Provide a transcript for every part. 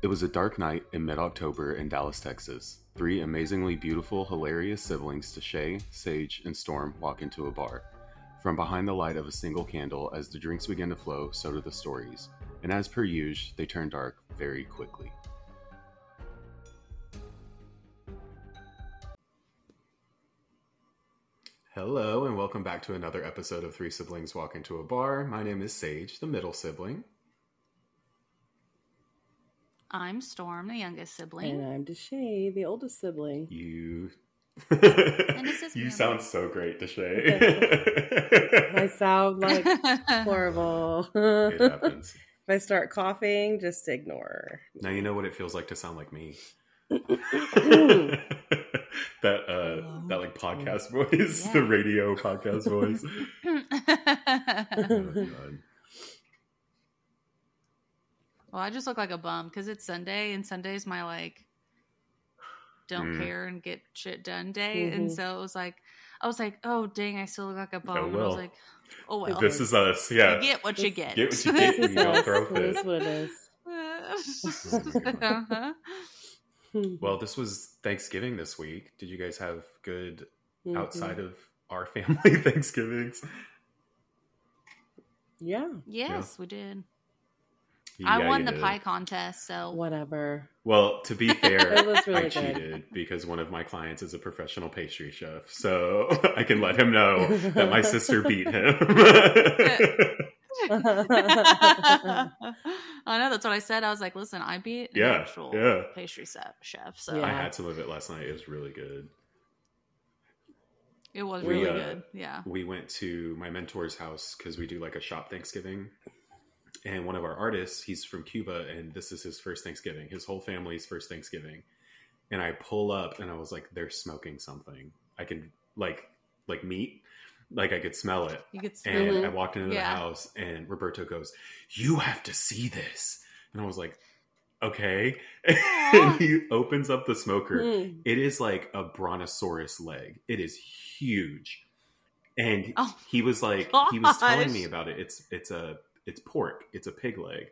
It was a dark night in mid October in Dallas, Texas. Three amazingly beautiful, hilarious siblings, Deshay, Sage, and Storm, walk into a bar. From behind the light of a single candle, as the drinks begin to flow, so do the stories. And as per usual, they turn dark very quickly. Hello, and welcome back to another episode of Three Siblings Walk Into a Bar. My name is Sage, the middle sibling. I'm Storm, the youngest sibling. And I'm Deshay, the oldest sibling. You. you sound so great, Deshay. I sound like horrible. it if. I start coughing, just ignore. Now you know what it feels like to sound like me. That uh that like podcast voice, the radio podcast voice. Oh, God. Well, I just look like a bum because it's Sunday, and Sunday's my like don't Mm. care and get shit done day, and Mhm. so it was like I was like, oh dang, I still look like a bum. Oh, And I was like, oh well, This is us, yeah. you get what you get. Get what you get. This is You don't throw It is fit. what it uh-huh. Well, this was Thanksgiving this week. Did you guys have good Mhm. outside of our family Thanksgivings? Yeah, Yes, we did. I won the did. pie contest, so whatever. Well, to be fair, really I good. cheated because one of my clients is a professional pastry chef, so I can let him know that my sister beat him. I know that's what I said. I was like, listen, I beat an Yeah, actual yeah. pastry chef, chef so Yeah. I had some of it last night. It was really good. it was We, really uh, good. Yeah. We went to my mentor's house because we do like a shop Thanksgiving. And one of our artists, he's from Cuba, and this is his first Thanksgiving. His whole family's first Thanksgiving. And I pull up, and I was like, "They're smoking something. I can like like meat, like I could smell it." You could And Mhm. I walked into the Yeah. house, and Roberto goes, "You have to see this." And I was like, "Okay." and he opens up the smoker. Mm. It is like a brontosaurus leg. It is huge. And Oh, he was like he was telling me about it. It's it's a it's pork. It's a pig leg.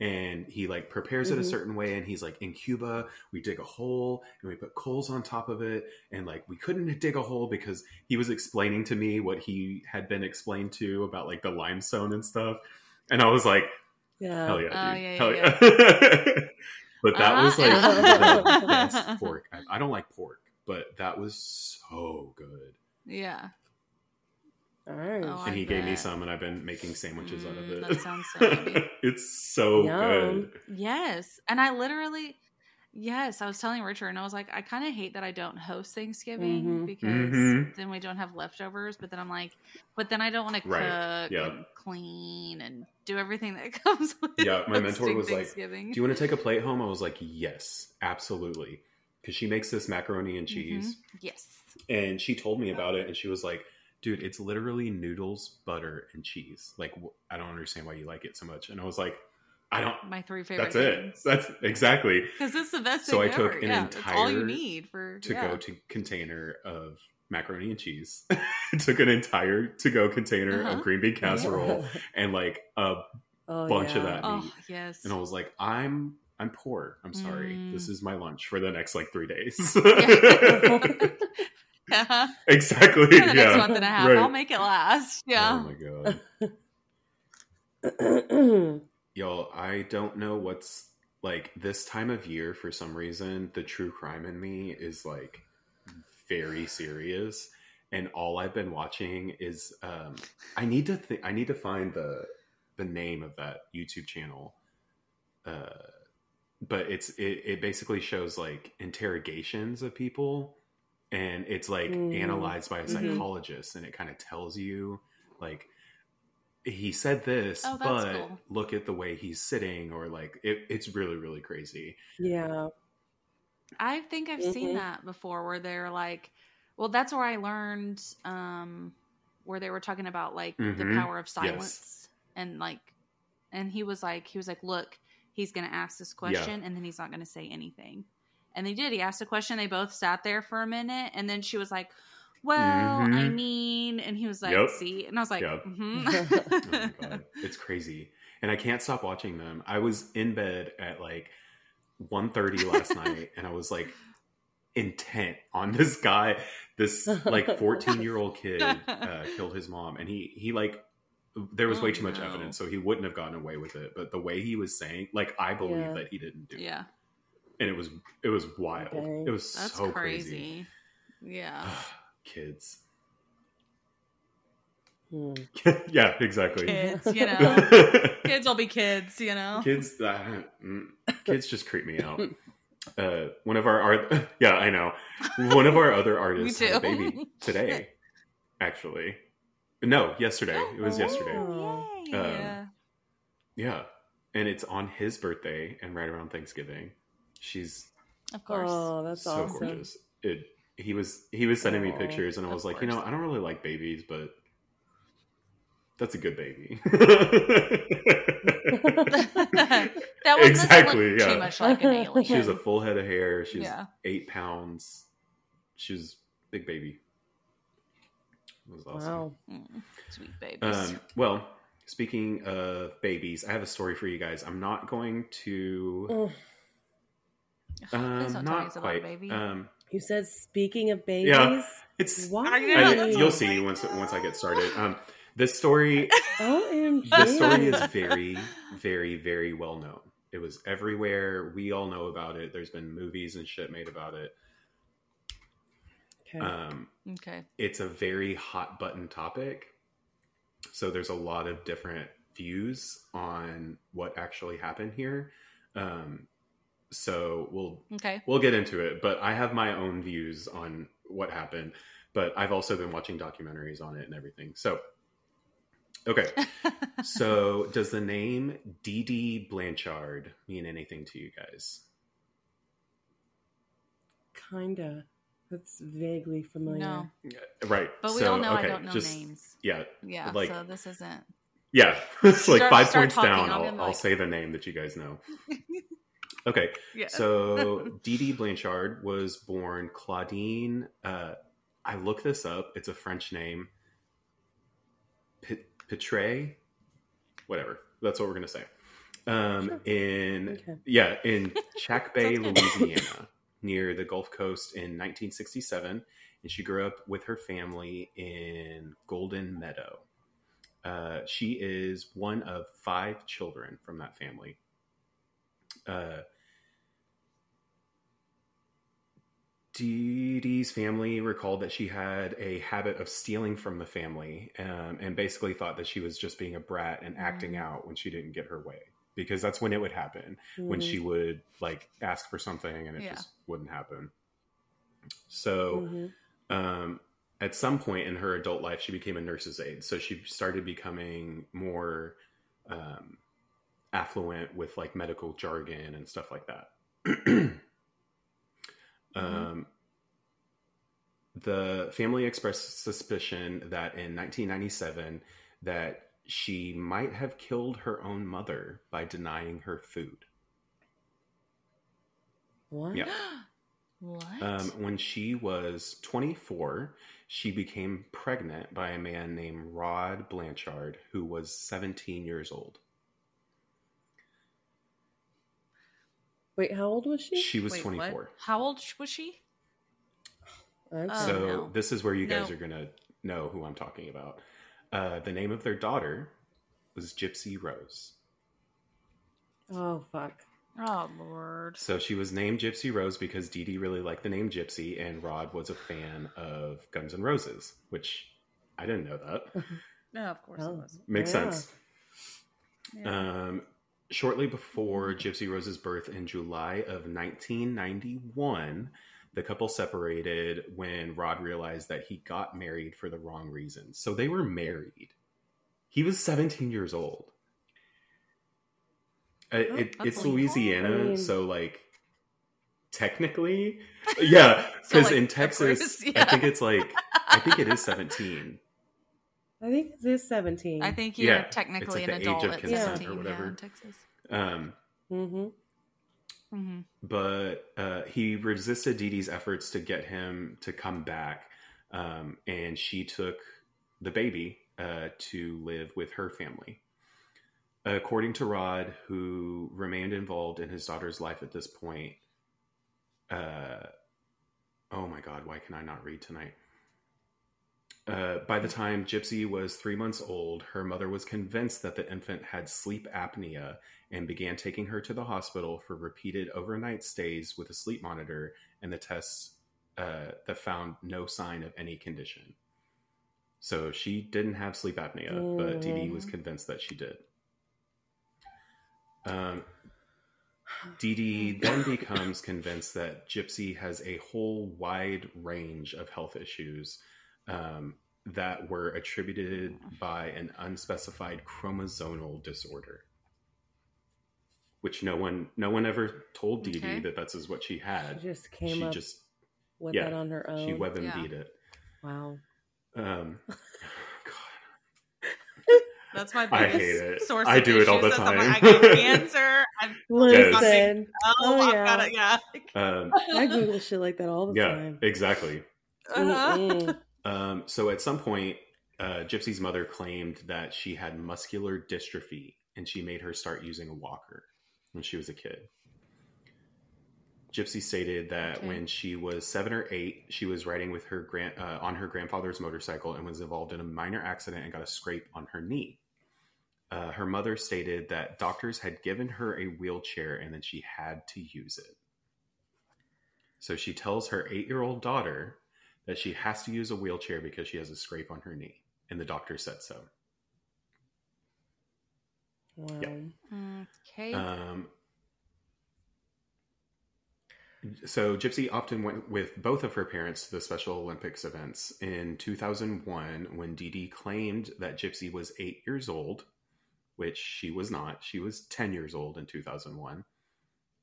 And he like prepares it a Mhm. certain way and he's like in Cuba, we dig a hole and we put coals on top of it and like we couldn't dig a hole because he was explaining to me what he had been explained to about like the limestone and stuff. And I was like, Yeah. Hell yeah, dude. Oh, yeah, Hell yeah, yeah. but that was like Uh-huh. the best pork. I, I don't like pork, but that was so good. yeah. All right. Oh, and I he gave me some, and I've been making sandwiches out of Mm, it. that sounds so yummy. it's so Yum. good. Yes. And I literally, yes, I was telling Richard, and I was like, I kind of hate that I don't host Thanksgiving Mhm. because Mhm. then we don't have leftovers. But then I'm like, but then I don't want to cook Yeah. and clean and do everything that comes with Yeah, my mentor was like, Do you want to take a plate home? I was like, yes, absolutely. Because she makes this macaroni and Mhm. cheese. Yes. And she told me about it, and she was like, dude, it's literally noodles, butter, and cheese. Like, I don't understand why you like it so much. And I was like, I don't. My three favorite That's it. That's exactly Because it's the best So I took ever. an yeah, it's all you entire need for to yeah. go to container of macaroni and cheese. I took an entire to go container Uh-huh. of green bean casserole and like a Oh, bunch of yeah. that. Oh meat. yes. and I was like, I'm I'm poor. I'm sorry. Mm. This is my lunch for the next like three days. Yeah. exactly. The next yeah. month and a half. Right. I'll make it last. Yeah. Oh my god. Y'all, I don't know what's like this time of year for some reason, the true crime in me is like very serious. And all I've been watching is um I need to th- I need to find the the name of that YouTube channel. Uh but it's it, it basically shows like interrogations of people and it's like Mm. analyzed by a Mhm. psychologist and it kind of tells you like he said this Oh, but cool. look at the way he's sitting or like it, it's really really crazy yeah. I think I've seen Mhm. that before where they're like, well, that's where I learned um, where they were talking about like the Mhm. power of silence and like, and he was like, he was like, look, he's going to ask this question and then he's not going to say anything. And they did. He asked a question. They both sat there for a minute, and then she was like, "Well, I Mhm. mean," and he was like, Yep. "See," and I was like, Yep. mhm. oh my god it's crazy and i can't stop watching them i was in bed at like 1.30 last night, and I was like intent on this guy. This like 14 year old kid uh, killed his mom, and he he like there was Oh, way too much no. evidence, so he wouldn't have gotten away with it. But the way he was saying, like, I believe Yeah. that he didn't do it, Yeah, and it was it was wild. Dang. It was that's so crazy. Yeah. Kids. Hmm. yeah, exactly. Kids, you know. kids will be kids, you know. kids uh, mm, kids just creep me out uh one of our art yeah i know one of our other artists had a baby today actually no yesterday it was yesterday Oh. yay. Um, yeah. yeah and it's on his birthday and right around thanksgiving she's Of course. Oh, that's so awesome. gorgeous it he was he was sending me Aw, pictures and i was like you know i don't really like babies but that's a good baby that one Exactly, doesn't look yeah. too much like an alien. She has a full head of hair. She's Yeah. eight pounds. She's big baby. It was awesome. Wow. Mm, sweet babies. Um, well, speaking of babies, I have a story for you guys. I'm not going to. Um, don't tell not about a quite. baby. Um, you said speaking of babies. Yeah. it's. Why? I know, I- that's you'll what- see once once I get started. Um, this story, OMG. this story is very, very, very well known. It was everywhere. We all know about it. There's been movies and shit made about it. Okay. Um, okay. it's a very hot button topic. So there's a lot of different views on what actually happened here. Um, so we'll Okay. we'll get into it, but I have my own views on what happened. But I've also been watching documentaries on it and everything. So okay, so does the name Dee Dee Blanchard mean anything to you guys? Kinda. That's vaguely familiar. no. Right, But we so, all know okay, I don't know just- names. Yeah, Yeah. like- so this isn't. Yeah, it's like Start- five start points down. I'll I'll, I'll like- say the name that you guys know. Okay, Yeah. so Dee Dee Blanchard was born Claudine. Uh, I looked this up. It's a French name. Pitre, whatever. That's what we're gonna say. Um, Sure. in Okay. yeah, in Chackbay. Louisiana, near the Gulf Coast in 1967, and she grew up with her family in Golden Meadow. Uh, she is one of five children from that family. Uh, Dee Dee's family recalled that she had a habit of stealing from the family um, and basically thought that she was just being a brat and acting Mm. out when she didn't get her way because that's when it would happen when Mhm. she would like ask for something and it Yeah. just wouldn't happen. So, Mhm. um, at some point in her adult life, she became a nurse's aide. So she started becoming more um, affluent with like medical jargon and stuff like that. um, the family expressed suspicion that in 1997 that she might have killed her own mother by denying her food. What? Yeah. what? Um, when she was 24, she became pregnant by a man named Rod Blanchard, who was 17 years old. Wait, how old was she? She was Wait, what? 24. How old was she? Okay. Oh, so no. this is where you guys No. are going to know who I'm talking about. Uh, the name of their daughter was Gypsy Rose. oh fuck. Oh Lord. So she was named Gypsy Rose because Dee Dee really liked the name Gypsy, and Rod was a fan of Guns N' Roses, which I didn't know that. No, of course Oh. it was. Makes Yeah. sense. Yeah. Um, shortly before Gypsy Rose's birth in July of 1991, the couple separated when Rod realized that he got married for the wrong reasons. So they were married. He was 17 years old. Oh, it, it's. Louisiana, I mean- so like technically, yeah, So, because like, in Texas, course, I think it's like I think it is 17. I think it is seventeen. I think you're Yeah, technically it's an the adult age of at consent or 17 whatever. yeah, in Texas. Um, Mm-hmm. hmm but uh, he resisted Dee Dee's efforts to get him to come back, um, and she took the baby uh, to live with her family. According to Rod, who remained involved in his daughter's life at this point, uh, oh my God, why can I not read tonight? Uh, by the time Gypsy was three months old, her mother was convinced that the infant had sleep apnea and began taking her to the hospital for repeated overnight stays with a sleep monitor and the tests uh, that found no sign of any condition. So she didn't have sleep apnea, but Dee Dee was Mm. convinced that she did. Um, Dee Dee then becomes convinced that Gypsy has a whole wide range of health issues um, that were attributed by an unspecified chromosomal disorder, which no one no one ever told Dee Dee Okay. that that's is what she had. She just came She up just with yeah, that on her own. she web and beat it. wow. Um, God, That's my I biggest hate it. source. I of do it all the issues is I'm time. like, I got cancer. I'm, Listen, oh, Oh, I've yeah. got it. Yeah. um, I Google shit like that all the yeah, time. exactly. Uh-huh. Mm-mm. Um, so at some point, uh, Gypsy's mother claimed that she had muscular dystrophy, and she made her start using a walker when she was a kid. Gypsy stated that Okay. when she was seven or eight, she was riding with her grand uh, on her grandfather's motorcycle and was involved in a minor accident and got a scrape on her knee. Uh, her mother stated that doctors had given her a wheelchair and that she had to use it. So she tells her eight-year-old daughter that she has to use a wheelchair because she has a scrape on her knee, and the doctor said so. Wow. Yeah. Okay. Um, so Gypsy often went with both of her parents to the Special Olympics events. In 2001, when Dee Dee claimed that Gypsy was eight years old, which she was not, she was 10 years old in 2001.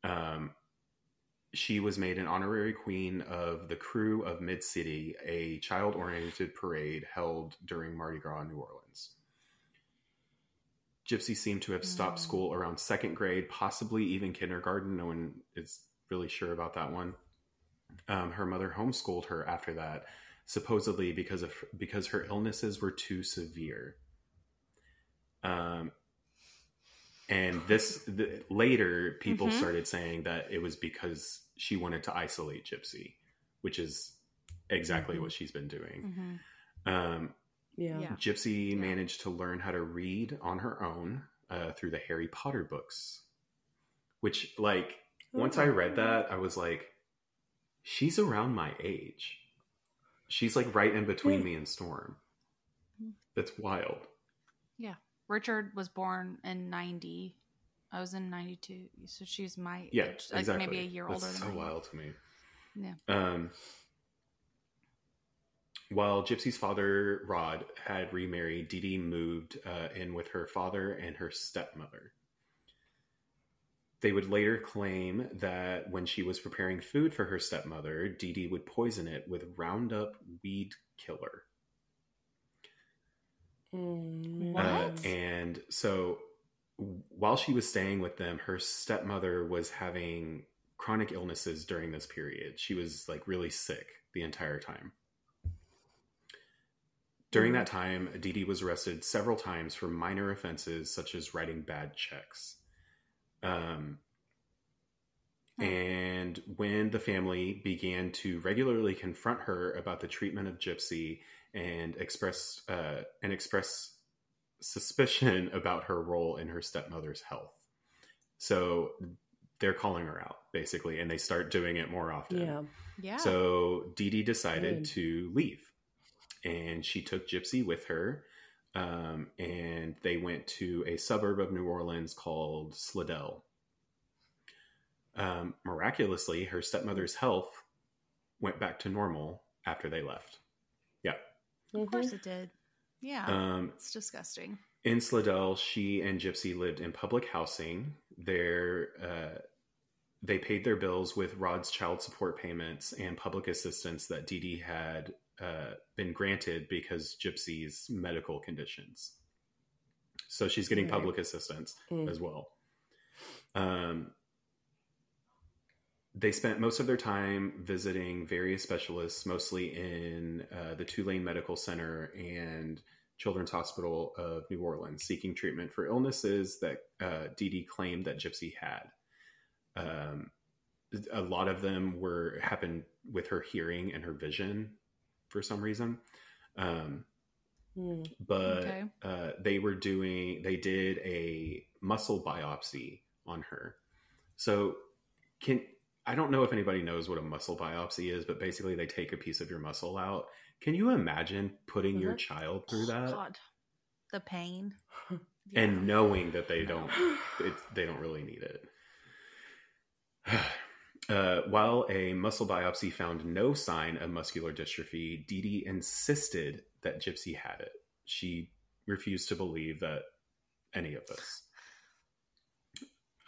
Um, she was made an honorary queen of the Krewe of Mid City, a child oriented parade held during Mardi Gras in New Orleans. Gypsy seemed to have stopped Mm. school around second grade, possibly even kindergarten. No one is really sure about that one. Um, her mother homeschooled her after that, supposedly because of because her illnesses were too severe. Um, and this the, later, people Mhm. started saying that it was because she wanted to isolate Gypsy, which is exactly Mhm. what she's been doing. Mhm. Um, Yeah. Yeah. Gypsy Yeah. managed to learn how to read on her own uh, through the Harry Potter books, which, like, once I read that, I was like, she's around my age. She's like right in between me and Storm. That's wild. Richard was born in 90. I was in 92. So she's my Yeah, age. Like exactly. maybe a year That's older so than me. wild to me. Yeah. Um, while Gypsy's father, Rod, had remarried, Dee Dee moved uh, in with her father and her stepmother. They would later claim that when she was preparing food for her stepmother, Dee Dee would poison it with Roundup weed killer. Mm. What? Uh, and so while she was staying with them, her stepmother was having chronic illnesses during this period. She was like really sick the entire time. During that time, Dee Dee was arrested several times for minor offenses such as writing bad checks. Um, and when the family began to regularly confront her about the treatment of Gypsy and express uh, and express suspicion about her role in her stepmother's health, so they're calling her out basically, and they start doing it more often. Yeah. Yeah. So Dee Dee decided Good. to leave, and she took Gypsy with her, um, and they went to a suburb of New Orleans called Slidell. Um, miraculously, her stepmother's health went back to normal after they left. Of Mm-hmm. course it did. Yeah. Um, it's disgusting. in Slidell, she and Gypsy lived in public housing. Their uh, they paid their bills with Rod's child support payments and public assistance that Dee Dee had uh, been granted because Gypsy's medical conditions. So she's getting Right. public assistance Mm. as well. Um, they spent most of their time visiting various specialists, mostly in uh, the Tulane Medical Center and Children's Hospital of New Orleans, seeking treatment for illnesses that uh, Dee Dee claimed that Gypsy had. Um, a lot of them were happened with her hearing and her vision for some reason. Um, Hmm. but Okay. uh, they were doing they did a muscle biopsy on her so can i don't know if anybody knows what a muscle biopsy is but basically they take a piece of your muscle out can you imagine putting your Mhm. child through that God, the pain. and knowing that they don't it, they don't really need it Uh, while a muscle biopsy found no sign of muscular dystrophy, Dee Dee insisted that Gypsy had it. She refused to believe that any of this.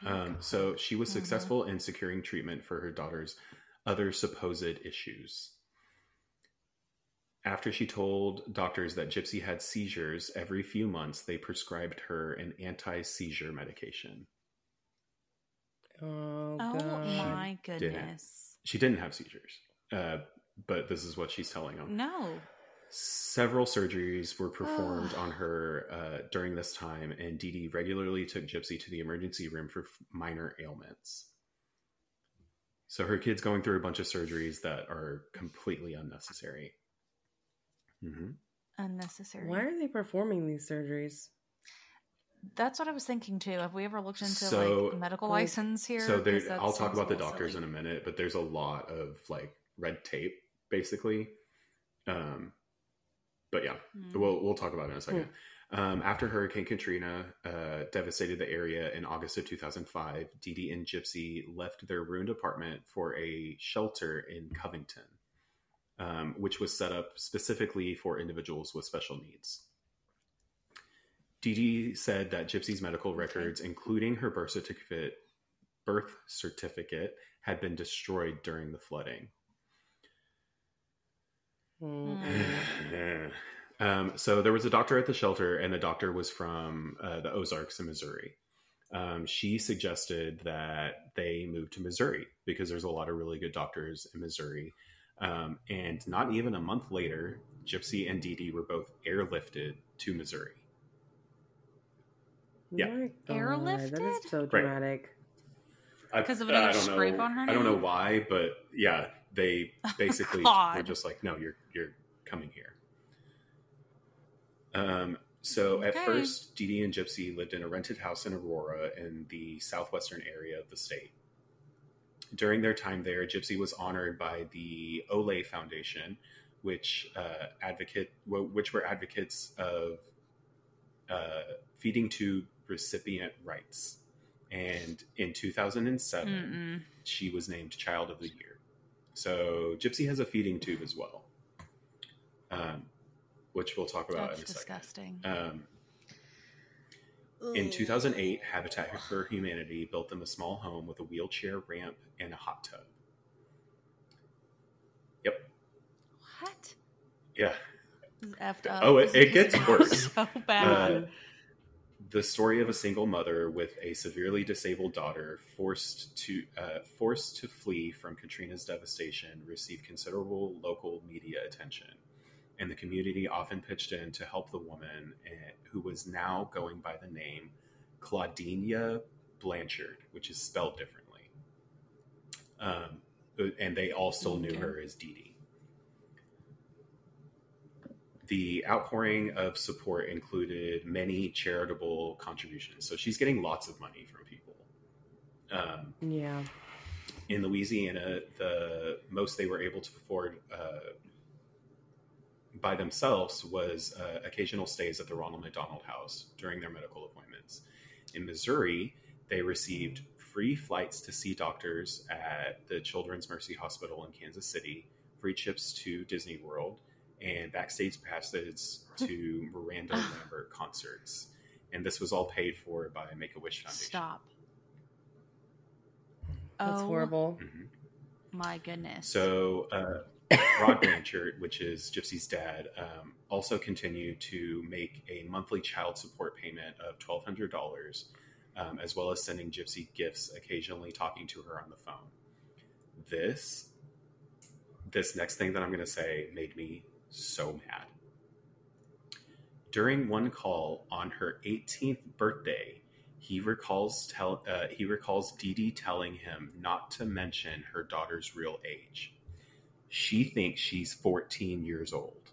Um, so she was Mhm. successful in securing treatment for her daughter's other supposed issues. After she told doctors that Gypsy had seizures every few months, they prescribed her an anti seizure medication. Oh, Oh God. my didn't. goodness. She didn't have seizures, uh, but this is what she's telling them. No. Several surgeries were performed on her uh, during this time, and Dee Dee regularly took Gypsy to the emergency room for f- minor ailments. So her kid's going through a bunch of surgeries that are completely unnecessary. hmm Unnecessary. Why are they performing these surgeries? That's what I was thinking too. Have we ever looked into So- like medical Like- license here? So there, 'Cause that I'll talk about the a little doctors in a minute, but there's a lot of like red tape, basically. Um, but yeah, Mm. we'll we'll talk about it in a second. Um, after Hurricane Katrina uh, devastated the area in August of 2005, Dee Dee and Gypsy left their ruined apartment for a shelter in Covington, um, which was set up specifically for individuals with special needs. Dee Dee said that Gypsy's medical records, including her birth certificate, birth certificate, had been destroyed during the flooding. Mm. um, so there was a doctor at the shelter, and the doctor was from uh, the Ozarks in Missouri. Um, she suggested that they move to Missouri because there's a lot of really good doctors in Missouri. Um, and not even a month later, Gypsy and Dee Dee were both airlifted to Missouri. Yeah. My God, Airlifted? That is so dramatic. I- 'Cause of I another don't know- scrape on her I don't know why, but yeah, they basically God. were just like, "No, you're you're coming here." Um. So at first, Dee Dee and Gypsy lived in a rented house in Aurora in the southwestern area of the state. During their time there, Gypsy was honored by the Oley Foundation, which uh, advocate which were advocates of uh, feeding tube recipient rights. And in 2007, Mm-mm. she was named Child of the Year. So Gypsy has a feeding tube as well, um, which we'll talk about That's in a disgusting. second. Um, in 2008, Habitat for Humanity built them a small home with a wheelchair ramp and a hot tub. Yep. What? Yeah. This is effed up. Oh, it- This it is gets worse. So bad. Uh, the story of a single mother with a severely disabled daughter forced to uh, forced to flee from Katrina's devastation received considerable local media attention, and the community often pitched in to help the woman, eh, who was now going by the name Claudinia Blanchard, which is spelled differently. Um, and they all still knew Okay. her as Dee Dee. The outpouring of support included many charitable contributions. So she's getting lots of money from people. Um, Yeah. in Louisiana, the most they were able to afford uh, by themselves was uh, occasional stays at the Ronald McDonald House during their medical appointments. In Missouri, they received free flights to see doctors at the Children's Mercy Hospital in Kansas City, free trips to Disney World, and backstage passes to Miranda Lambert concerts. And this was all paid for by Make a Wish Foundation. Stop. That's oh, horrible. Mhm. My goodness. So, uh, Rod Blanchard, which is Gypsy's dad, um, also continued to make a monthly child support payment of twelve hundred dollars, um, as well as sending Gypsy gifts, occasionally talking to her on the phone. This, this next thing that I'm going to say made me so mad. during one call on her 18th birthday, he recalls tell uh, he recalls Dee Dee telling him not to mention her daughter's real age. She thinks she's 14 years old.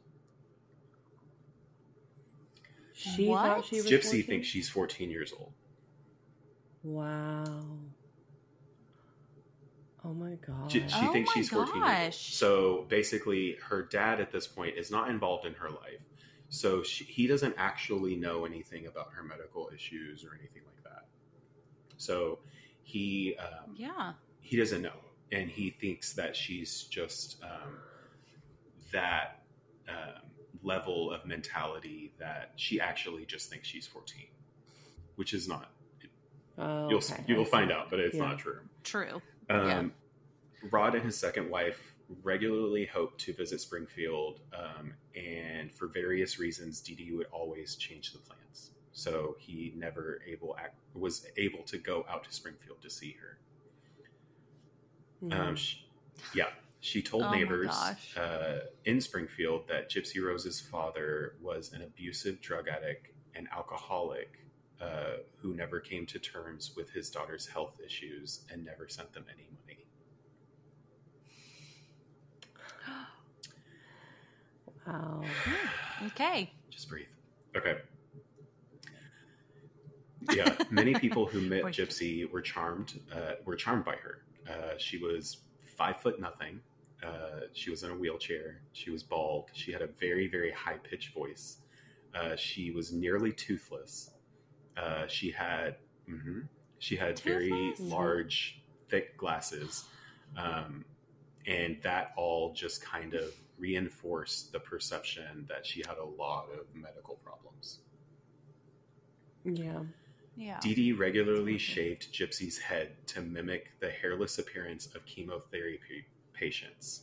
She What? thought she was Gypsy 14? thinks she's 14 years old. Wow. Oh my god. She, she Oh thinks my she's 14 years So basically, her dad at this point is not involved in her life. So she, he doesn't actually know anything about her medical issues or anything like that. So he um, Yeah. he doesn't know, and he thinks that she's just um, that um, level of mentality that she actually just thinks she's 14, which is not. Oh, You'll okay. you'll I find see. out, but it's Yeah. not true. True. Um, Yeah. Rod and his second wife regularly hoped to visit Springfield, um, and for various reasons, Dee Dee would always change the plans. So he never able act, was able to go out to Springfield to see her. Um, she, yeah, she told Oh neighbors uh, in Springfield that Gypsy Rose's father was an abusive drug addict and alcoholic uh, who never came to terms with his daughter's health issues and never sent them any money. wow. Okay. Just breathe. Okay. Yeah, many people who met. Gypsy were charmed. Uh, were charmed by her. Uh, she was five foot nothing. Uh, she was in a wheelchair. She was bald. She had a very very high pitched voice. Uh, she was nearly toothless. Uh, she had mhm. she had very large, thick glasses, um, and that all just kind of reinforced the perception that she had a lot of medical problems. Yeah. Yeah. Dee Dee regularly shaved Gypsy's head to mimic the hairless appearance of chemotherapy patients,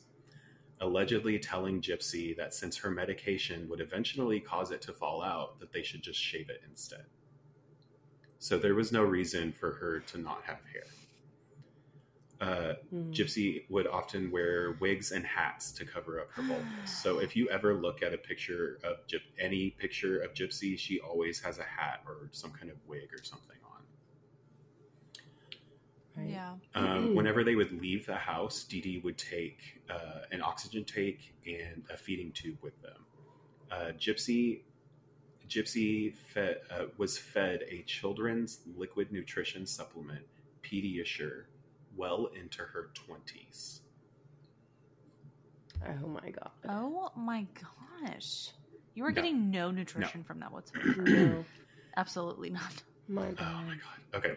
allegedly telling Gypsy that since her medication would eventually cause it to fall out, that they should just shave it instead. So there was no reason for her to not have hair. Uh, Mm. Gypsy would often wear wigs and hats to cover up her baldness. So if you ever look at a picture of Gyp- any picture of Gypsy, she always has a hat or some kind of wig or something on. Right. Yeah. Um, whenever they would leave the house, Dee Dee would take uh, an oxygen tank and a feeding tube with them. Uh, Gypsy Gypsy fed, uh, was fed a children's liquid nutrition supplement, Pediasure, well into her twenties. Oh my god. Oh my gosh. You were No. getting no nutrition from that whatsoever. No. Absolutely not. My god. Oh my god. Okay.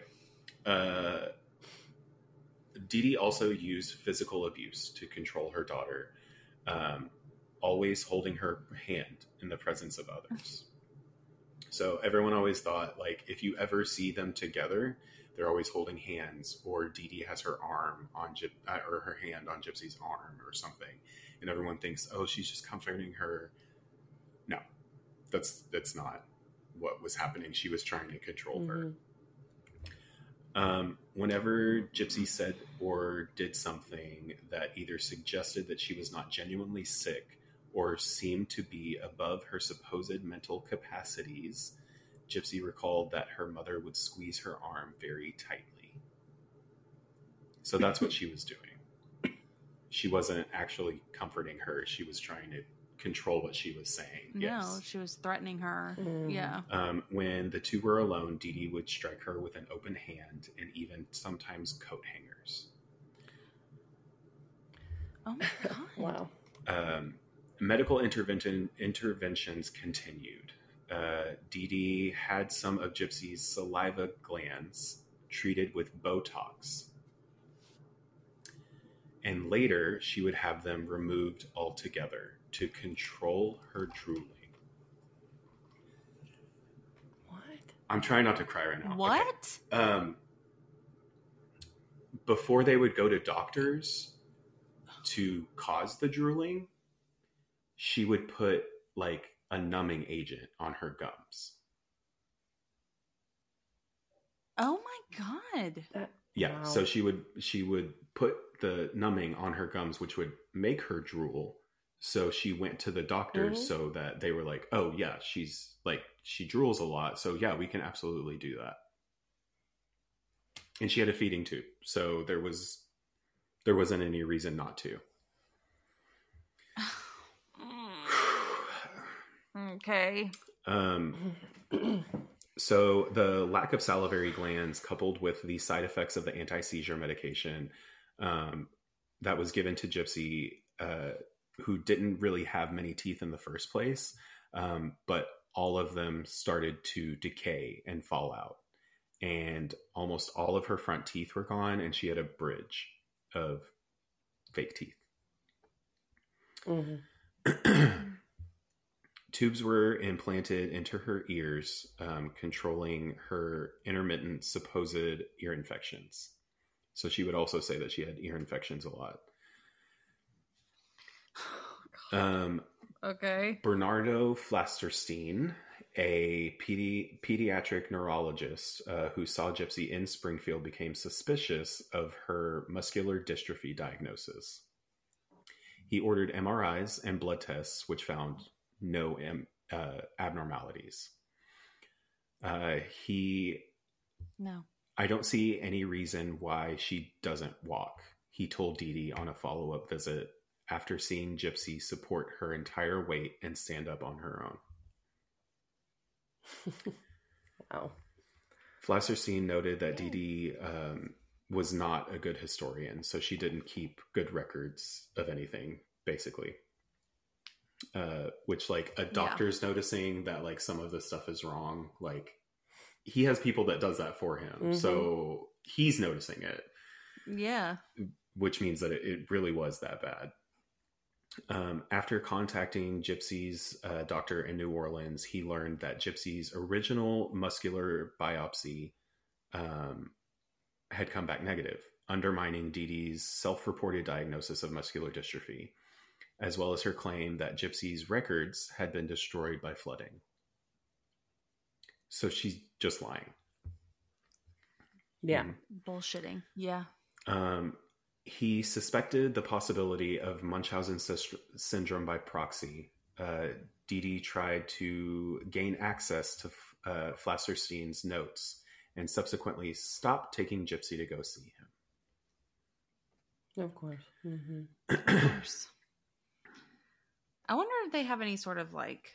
Uh, Dee Dee also used physical abuse to control her daughter, um, always holding her hand in the presence of others. So everyone always thought, like, if you ever see them together, they're always holding hands, or Dee Dee has her arm on Gyp- uh, or her hand on Gypsy's arm, or something, and everyone thinks, oh, she's just comforting her. No, that's that's not what was happening. She was trying to control her. Mhm. Um, whenever Gypsy said or did something that either suggested that she was not genuinely sick or seemed to be above her supposed mental capacities, Gypsy recalled that her mother would squeeze her arm very tightly. So that's what she was doing. She wasn't actually comforting her, she was trying to control what she was saying. No, Yes. she was threatening her. Mm. Yeah. Um, when the two were alone, Dee Dee would strike her with an open hand and even sometimes coat hangers. Oh my god. Wow. Um, medical intervention interventions continued. Uh, Dee Dee had some of Gypsy's saliva glands treated with Botox. And later, she would have them removed altogether to control her drooling. What? I'm trying not to cry right now. Okay. What? um, before they would go to doctors to cause the drooling, she would put like a numbing agent on her gums. Oh my god. That. Yeah, Wow. so she would she would put the numbing on her gums, which would make her drool, So she went to the doctors Mhm. so that they were like, "Oh yeah, she's like she drools a lot, so yeah, we can absolutely do that." And she had a feeding tube, so there was there wasn't any reason not to. Okay. Um, so the lack of salivary glands, coupled with the side effects of the anti seizure medication um, that was given to Gypsy, uh, who didn't really have many teeth in the first place, um, but all of them started to decay and fall out. And almost all of her front teeth were gone, and she had a bridge of fake teeth. Mhm. Tubes were implanted into her ears, um, controlling her intermittent supposed ear infections. So she would also say that she had ear infections a lot. Um, Okay. Bernardo Flasterstein, a pedi- pediatric neurologist uh, who saw Gypsy in Springfield, became suspicious of her muscular dystrophy diagnosis. He ordered MRIs and blood tests, which found no am- uh, abnormalities. Uh, he, No. I don't see any reason why she doesn't walk. He told Dee Dee on a follow up visit after seeing Gypsy support her entire weight and stand up on her own. wow. Flasterstein noted that Dee Dee um, was not a good historian, so she didn't keep good records of anything, basically. Uh, which, like, a doctor's noticing that, like, some of the stuff is wrong. Like, he has people that does that for him, Mhm. so he's noticing it. Yeah. which means that it, it really was that bad. Um, after contacting Gypsy's uh, doctor in New Orleans, he learned that Gypsy's original muscular biopsy um, had come back negative, undermining Dee Dee's self reported diagnosis of muscular dystrophy, as well as her claim that Gypsy's records had been destroyed by flooding. So she's just lying. Yeah. Mhm. Bullshitting. Yeah. Um, he suspected the possibility of Munchausen syndrome by proxy. Uh, Dee Dee tried to gain access to uh, Flasterstein's notes and subsequently stopped taking Gypsy to go see him. Of course. hmm Of course. I wonder if they have any sort of like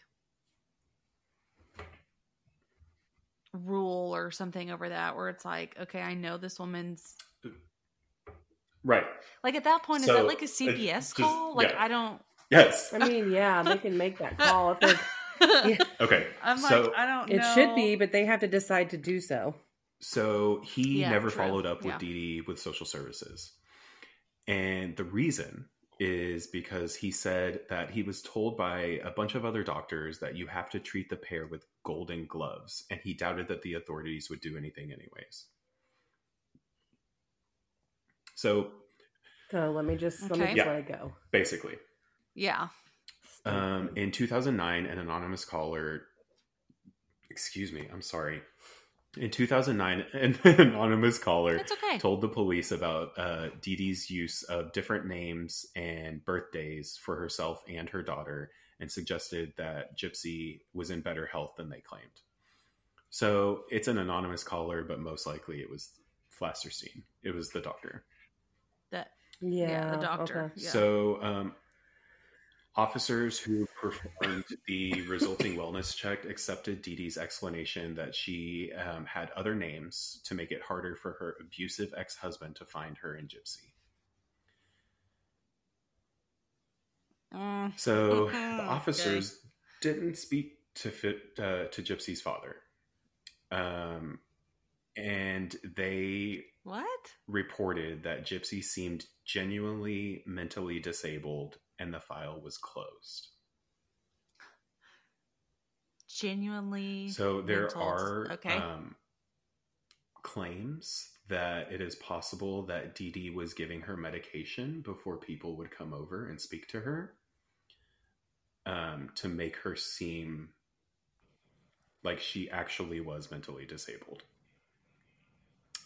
rule or something over that where it's like, okay, I know this woman's. Right. like at that point, is that like a it's CPS just- call? Like yeah. I don't Yes. I mean, yeah, they can make that call if they're. Yeah. Okay. I'm like, so, I don't It should be, but they have to decide to do so. so he Yeah, never true. followed up with Yeah. Dee Dee with social services. And the reason is because he said that he was told by a bunch of other doctors that you have to treat the pair with golden gloves, and he doubted that the authorities would do anything anyways. So So let me just let me just Yeah. let it go. basically, Yeah. um, in 2009, an anonymous caller, excuse me, I'm sorry. In 2009, an anonymous caller okay. told the police about uh, Dee Dee's use of different names and birthdays for herself and her daughter, and suggested that Gypsy was in better health than they claimed. So it's an anonymous caller, but most likely it was Flasterstein. It was the doctor. That Yeah, yeah, the doctor. okay. Yeah. So, um, officers who performed the resulting wellness check accepted Dee Dee's explanation that she um, had other names to make it harder for her abusive ex husband to find her in Gypsy. Mm, So Mhm, the officers didn't speak to fit uh, to Gypsy's father, um, and they what? reported that Gypsy seemed genuinely mentally disabled, and the file was closed. Genuinely. So there mental- are okay. um, claims that it is possible that Dee Dee was giving her medication before people would come over and speak to her um, to make her seem like she actually was mentally disabled,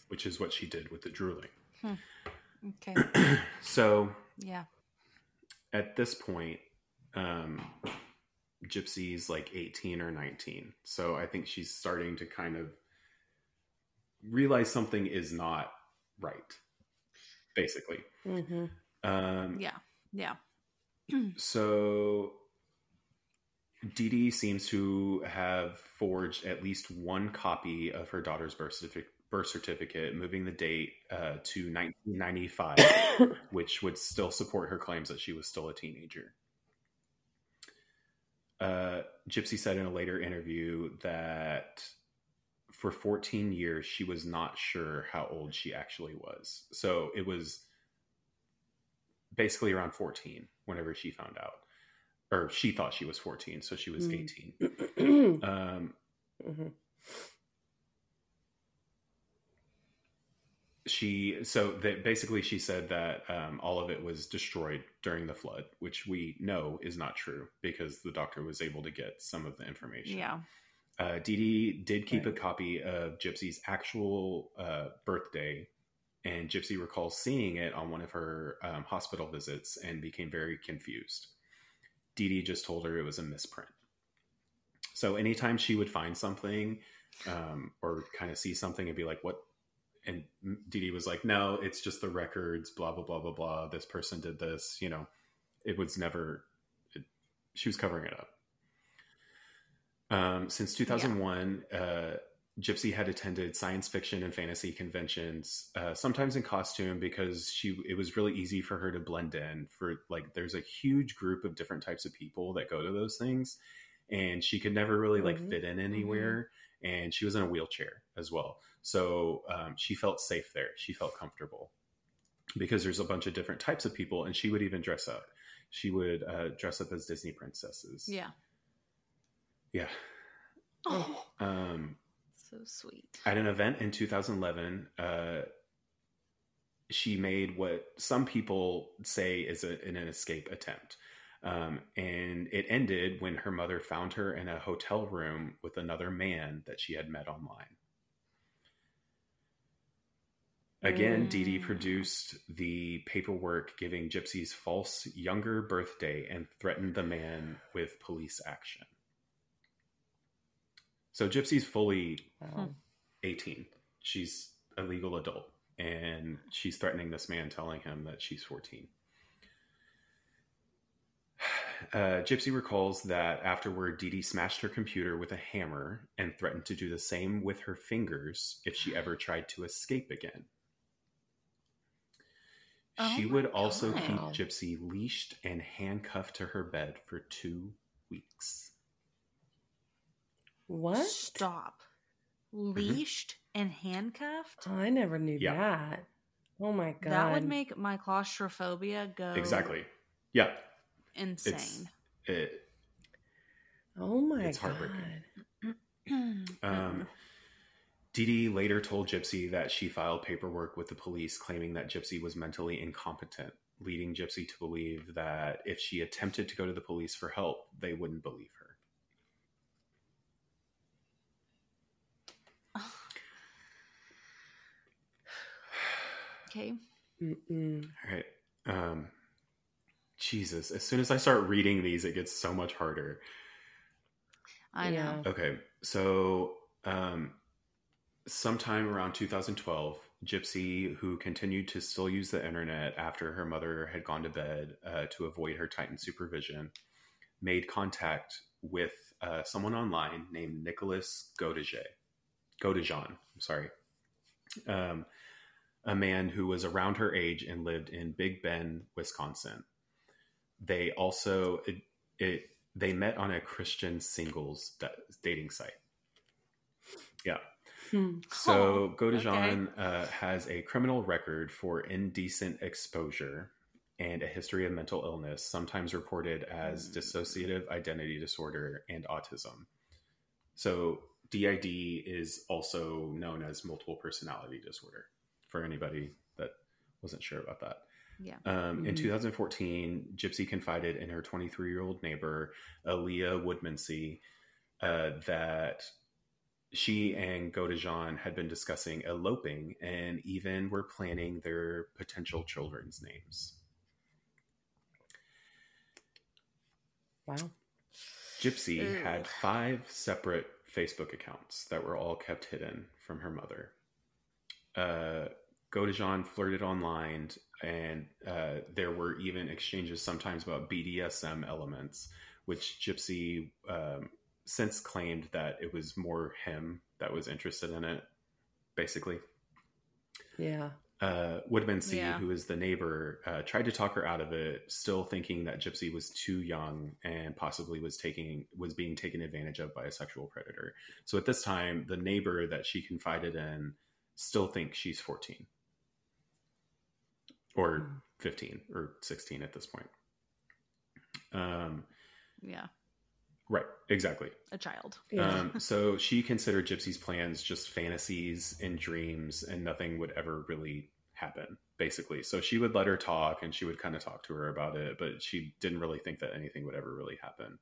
which is what she did with the drooling. okay. so Yeah. at this point, um, Gypsy's like 18 or 19. So I think she's starting to kind of realize something is not right, basically. Mm-hmm. Um, Yeah. Yeah. so Dee Dee seems to have forged at least one copy of her daughter's birth certificate, birth certificate moving the date uh, to 1995, which would still support her claims that she was still a teenager. Uh, Gypsy said in a later interview that for 14 years she was not sure how old she actually was. So it was basically around 14 whenever she found out. Or she thought she was 14, so she was Mm. 18. mm-hmm. Um, she so that basically she said that um, all of it was destroyed during the flood, which we know is not true because the doctor was able to get some of the information. Yeah. Uh, Dee Dee did keep Right. a copy of Gypsy's actual uh, birthday, and Gypsy recalls seeing it on one of her um, hospital visits and became very confused. Dee Dee just told her it was a misprint. So anytime she would find something um, or kind of see something and be like, "What?" And Dee Dee was like, "No, it's just the records." Blah blah blah blah blah. This person did this. You know, it was never. It, she was covering it up. Um, since 2001, uh, Gypsy had attended science fiction and fantasy conventions, uh, sometimes in costume because she it was really easy for her to blend in. For like, there's a huge group of different types of people that go to those things, and she could never really like Mhm. fit in anywhere. And she was in a wheelchair as well, so um, she felt safe there. She felt comfortable because there's a bunch of different types of people, and she would even dress up. She would uh, dress up as Disney princesses. Yeah. yeah. Oh, Um, so sweet. at an event in 2011, uh, she made what some people say is a, an escape attempt. Um, and it ended when her mother found her in a hotel room with another man that she had met online. Again, Dee Dee Mm. produced the paperwork giving Gypsy's false younger birthday and threatened the man with police action. So Gypsy's fully Wow. 18. She's a legal adult and she's threatening this man, telling him that she's 14. Uh, Gypsy recalls that afterward, Dee Dee smashed her computer with a hammer and threatened to do the same with her fingers if she ever tried to escape again. Oh she my would also God. keep Gypsy leashed and handcuffed to her bed for two weeks. What? Stop. Leashed and handcuffed? I never knew Yeah. that. Oh my god. That would make my claustrophobia go Exactly. Yeah. insane. It, Oh my It's god. heartbreaking. Um, Dee Dee later told Gypsy that she filed paperwork with the police claiming that Gypsy was mentally incompetent, leading Gypsy to believe that if she attempted to go to the police for help, they wouldn't believe her. okay. Mm-mm. All right. Um, Jesus, as soon as I start reading these, it gets so much harder. I know. Okay, so um, sometime around 2012, Gypsy, who continued to still use the internet after her mother had gone to bed uh, to avoid her Titan supervision, made contact with uh, someone online named Nicholas Godeje. Godejohn, I'm sorry. Um, a man who was around her age and lived in Big Bend, Wisconsin. They also it, it they met on a Christian singles da- dating site. Yeah. Hmm. So Oh, Godejohn uh, has a criminal record for indecent exposure and a history of mental illness, sometimes reported as Hmm. dissociative identity disorder and autism. So DID is also known as multiple personality disorder for anybody that wasn't sure about that. Yeah. Um, In Mhm. 2014, Gypsy confided in her 23 year old neighbor, Aleah Woodmansee, uh, that she and Godejohn had been discussing eloping and even were planning their potential children's names. Wow. Gypsy Ew. had five separate Facebook accounts that were all kept hidden from her mother. Uh, Godejohn flirted online, and uh, there were even exchanges sometimes about BDSM elements, which Gypsy um, since claimed that it was more him that was interested in it, basically. Yeah. Uh, Woodmansee, Yeah. who is the neighbor, uh, tried to talk her out of it, still thinking that Gypsy was too young and possibly was taking was being taken advantage of by a sexual predator. So at this time, the neighbor that she confided in still thinks she's fourteen or Hmm. fifteen or sixteen at this point. Um, Yeah, right, exactly. a child. Yeah. Um, so she considered Gypsy's plans just fantasies and dreams, and nothing would ever really happen, basically. So she would let her talk, and she would kind of talk to her about it, but she didn't really think that anything would ever really happen.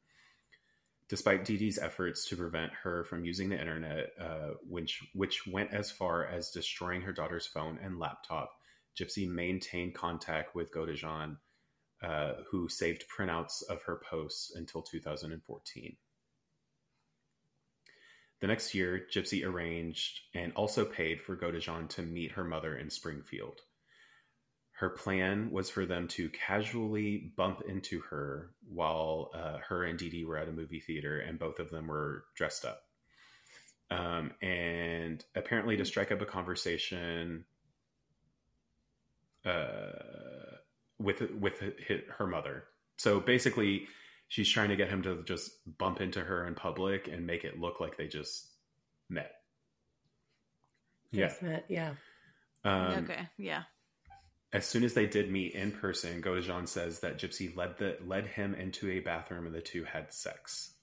Despite Dee Dee's efforts to prevent her from using the internet, uh, which which went as far as destroying her daughter's phone and laptop, Gypsy maintained contact with Godejohn, uh, who saved printouts of her posts until 2014. The next year, Gypsy arranged and also paid for Godejohn to meet her mother in Springfield. Her plan was for them to casually bump into her while uh, her and Dee Dee were at a movie theater, and both of them were dressed up. Um, and apparently, to strike up a conversation uh, with with her mother. So basically, she's trying to get him to just bump into her in public and make it look like they just met. Just met. Yeah. Yeah. Um, okay, yeah. As soon as they did meet in person, Godejohn says that Gypsy led the led him into a bathroom and the two had sex.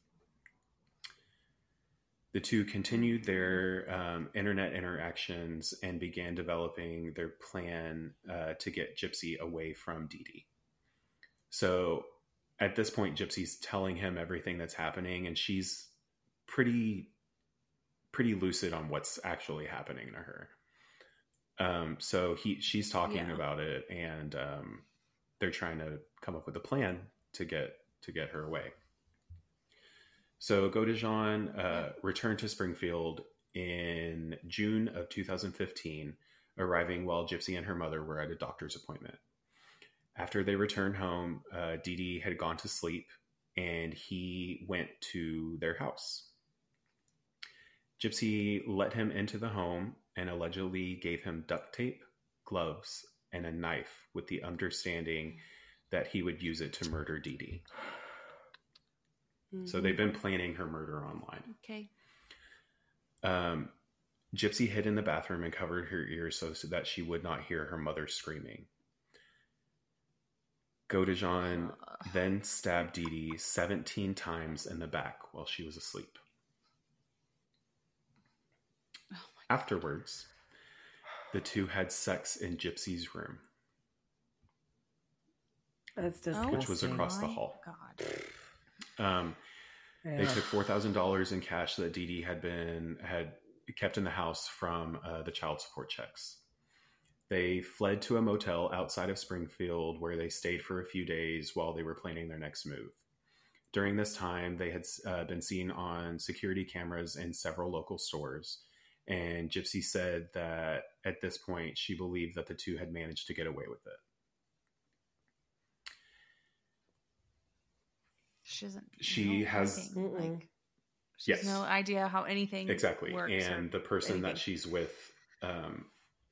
The two continued their um, internet interactions and began developing their plan uh, to get Gypsy away from Dee Dee. So at this point, Gypsy's telling him everything that's happening, and she's pretty pretty lucid on what's actually happening to her. Um, so he she's talking Yeah. about it, and um, they're trying to come up with a plan to get to get her away. So Godejohn uh, returned to Springfield in June of 2015, arriving while Gypsy and her mother were at a doctor's appointment. After they returned home, uh, Dee Dee had gone to sleep, and he went to their house. Gypsy let him into the home and allegedly gave him duct tape, gloves, and a knife with the understanding that he would use it to murder Dee Dee. So they've been planning her murder online. Okay. Um, Gypsy hid in the bathroom and covered her ears so, so that she would not hear her mother screaming. Godejohn Uh, then stabbed Dee Dee 17 times in the back while she was asleep. Oh Afterwards, the two had sex in Gypsy's room. That's oh disgusting. Which was across the hall. God. Um, They took four thousand dollars in cash that Dee Dee had been had kept in the house from uh, the child support checks. They fled to a motel outside of Springfield where they stayed for a few days while they were planning their next move. During this time, they had uh, been seen on security cameras in several local stores, and Gypsy said that at this point she believed that the two had managed to get away with it. She doesn't. She know has- anything, Like, she has Yes. no idea how anything exactly works and the person that she's with um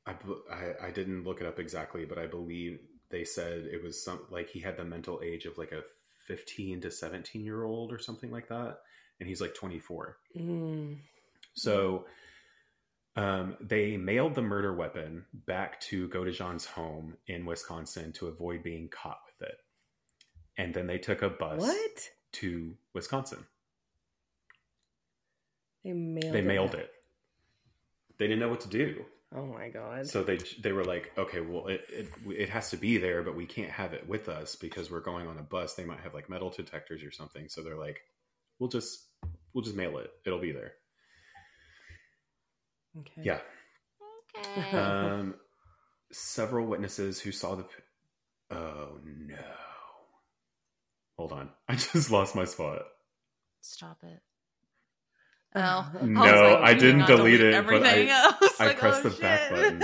I, I i didn't look it up exactly but i believe they said it was some like he had the mental age of like a 15 to 17 year old or something like that and he's like 24 Mm. so um, they mailed the murder weapon back to Godejohn's home in Wisconsin to avoid being caught with it. And then they took a bus What? to Wisconsin. They mailed they it. mailed it. They didn't know what to do. Oh my god. So they they were like, okay, well, it, it it has to be there, but we can't have it with us because we're going on a bus. They might have like metal detectors or something. So they're like, we'll just we'll just mail it. It'll be there. okay. Yeah. Okay. Um, several witnesses who saw the. Oh no! Hold on. I just lost my spot. Stop it. Uh, Oh. No, was like, I didn't not delete it, but Everything I- else. I Like, pressed oh, the back button.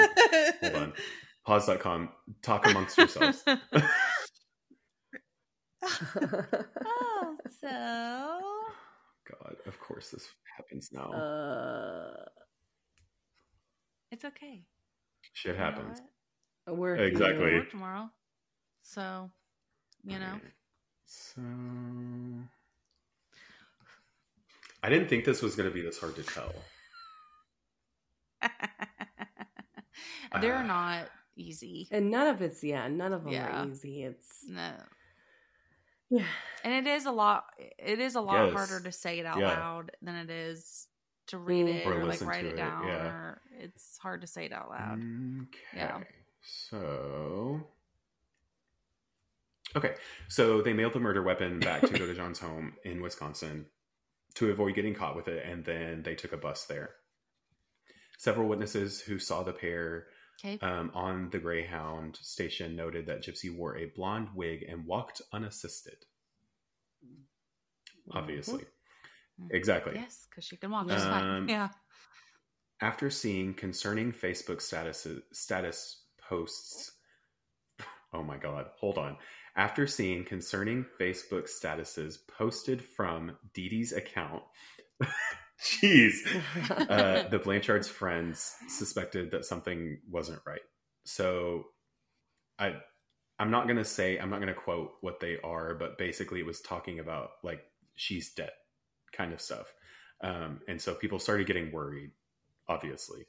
Hold on. Pause.com. Talk amongst yourselves. oh, so God, of course this happens now. uh, it's okay. Shit You know happens. we're Exactly. We'll here. work tomorrow. So, you know. Alright. So I didn't think this was going to be this hard to tell. They're Ah. not easy. And none of it's yeah, none of them Yeah. are easy. It's No. yeah. And it is a lot it is a lot Yes. harder to say it out Yeah. loud than it is to read Mm. it Or or, like write to it it, down yeah. or it's hard to say it out loud. Okay. Yeah. So Okay. So they mailed the murder weapon back to Godejohn's home in Wisconsin to avoid getting caught with it, and then they took a bus there. Several witnesses who saw the pair Okay. um, on the Greyhound station noted that Gypsy wore a blonde wig and walked unassisted. Obviously. Mhm. Exactly. yes, because she can walk just Um, fine. Yeah. After seeing concerning Facebook status status posts, oh my god, hold on. After seeing concerning Facebook statuses posted from Dee Dee's account, jeez, uh, the Blanchard's friends suspected that something wasn't right. So, I, I'm not gonna say I'm not gonna quote what they are, but basically it was talking about like she's dead, kind of stuff. Um, and so people started getting worried, obviously.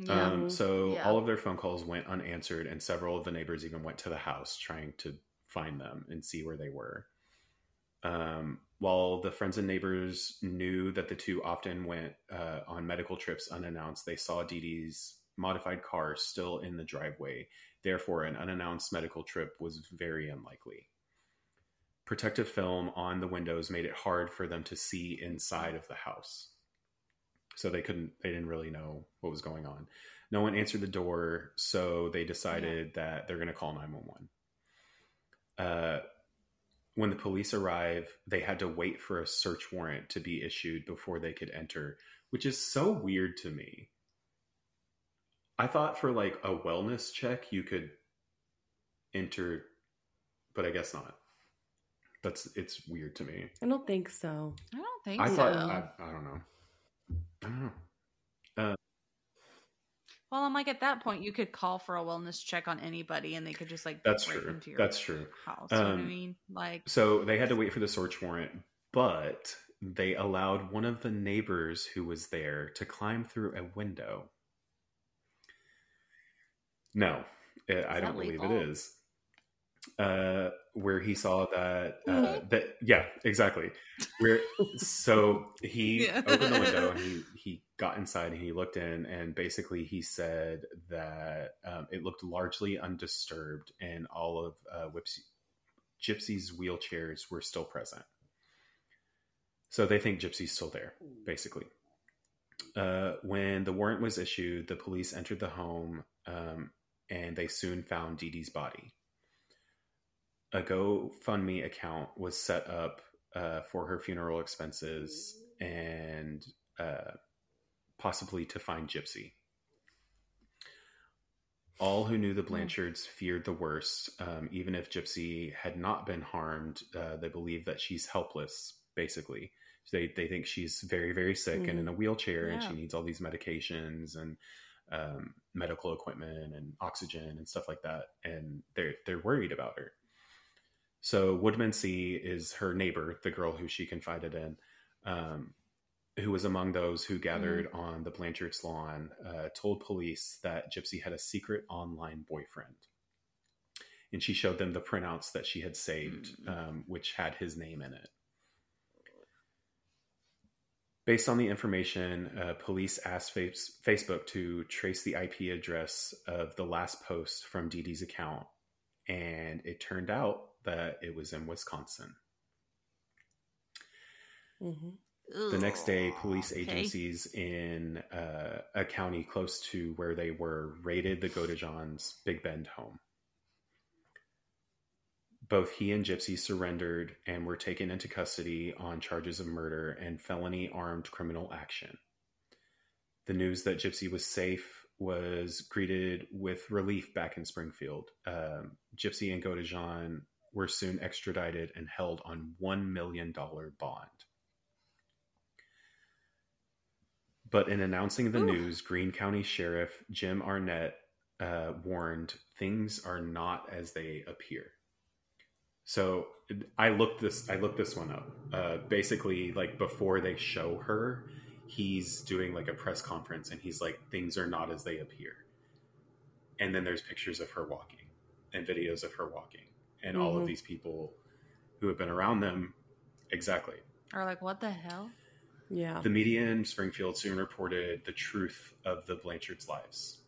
Yeah. Um, so Yeah. all of their phone calls went unanswered, and several of the neighbors even went to the house trying to find them and see where they were. Um, while the friends and neighbors knew that the two often went uh, on medical trips unannounced, they saw Dee Dee's modified car still in the driveway. Therefore, an unannounced medical trip was very unlikely. Protective film on the windows made it hard for them to see inside of the house so they couldn't they didn't really know what was going on. No one answered the door so they decided that they're going to call 911 uh, when the police arrive they had to wait for a search warrant to be issued before they could enter which is so weird to me. I thought for like a wellness check you could enter but i guess not. That's it's weird to me. I don't think so. I don't think i so. thought I, I don't know i well, I'm like at that point you could call for a wellness check on anybody and they could just like That's true. That's true. house. You know what I Um, mean? Like So they had to wait for the search warrant, but they allowed one of the neighbors who was there to climb through a window. No, eh, I don't believe it legal? is. Uh, where he saw that, uh, Mhm. that yeah, exactly. Where so he Yeah. opened the window and he he got inside and he looked in and basically he said that um, it looked largely undisturbed and all of uh, Whipsy, Gypsy's wheelchairs were still present. So they think Gypsy's still there, basically. Uh, when the warrant was issued, the police entered the home um, and they soon found Dee Dee's body. A GoFundMe account was set up uh, for her funeral expenses and uh, possibly to find Gypsy. All who knew the Blanchards feared the worst. Um, even if Gypsy had not been harmed, uh, they believe that she's helpless, basically. They, they think she's very, very sick and in a wheelchair and she needs all these medications and um, medical equipment and oxygen and stuff like that. And they're, they're worried about her. So Woodmansee is her neighbor, the girl who she confided in, um, who was among those who gathered on the Blanchard's lawn, uh, told police that Gypsy had a secret online boyfriend. And she showed them the printouts that she had saved, Mm. um, which had his name in it. Based on the information, uh, police asked Face- Facebook to trace the IP address of the last post from Dee Dee's account, and it turned out that it was in Wisconsin. hmm The next day, police Okay. agencies in uh, a county close to where they were raided the Godejohn's Big Bend home. Both he and Gypsy surrendered and were taken into custody on charges of murder and felony armed criminal action. The news that Gypsy was safe was greeted with relief back in Springfield. Um, Gypsy and Godejohn were soon extradited and held on $1 million bond. But in announcing the Ooh. news, Greene County Sheriff Jim Arnott uh, warned things are not as they appear. So I looked this I looked this one up. Uh, basically, like before they show her, he's doing like a press conference, and he's like, "Things are not as they appear." And then there's pictures of her walking and videos of her walking, and all of Mhm. these people who have been around them. Exactly. are like, what the hell? Yeah. The media in Springfield soon reported the truth of the Blanchards' lives.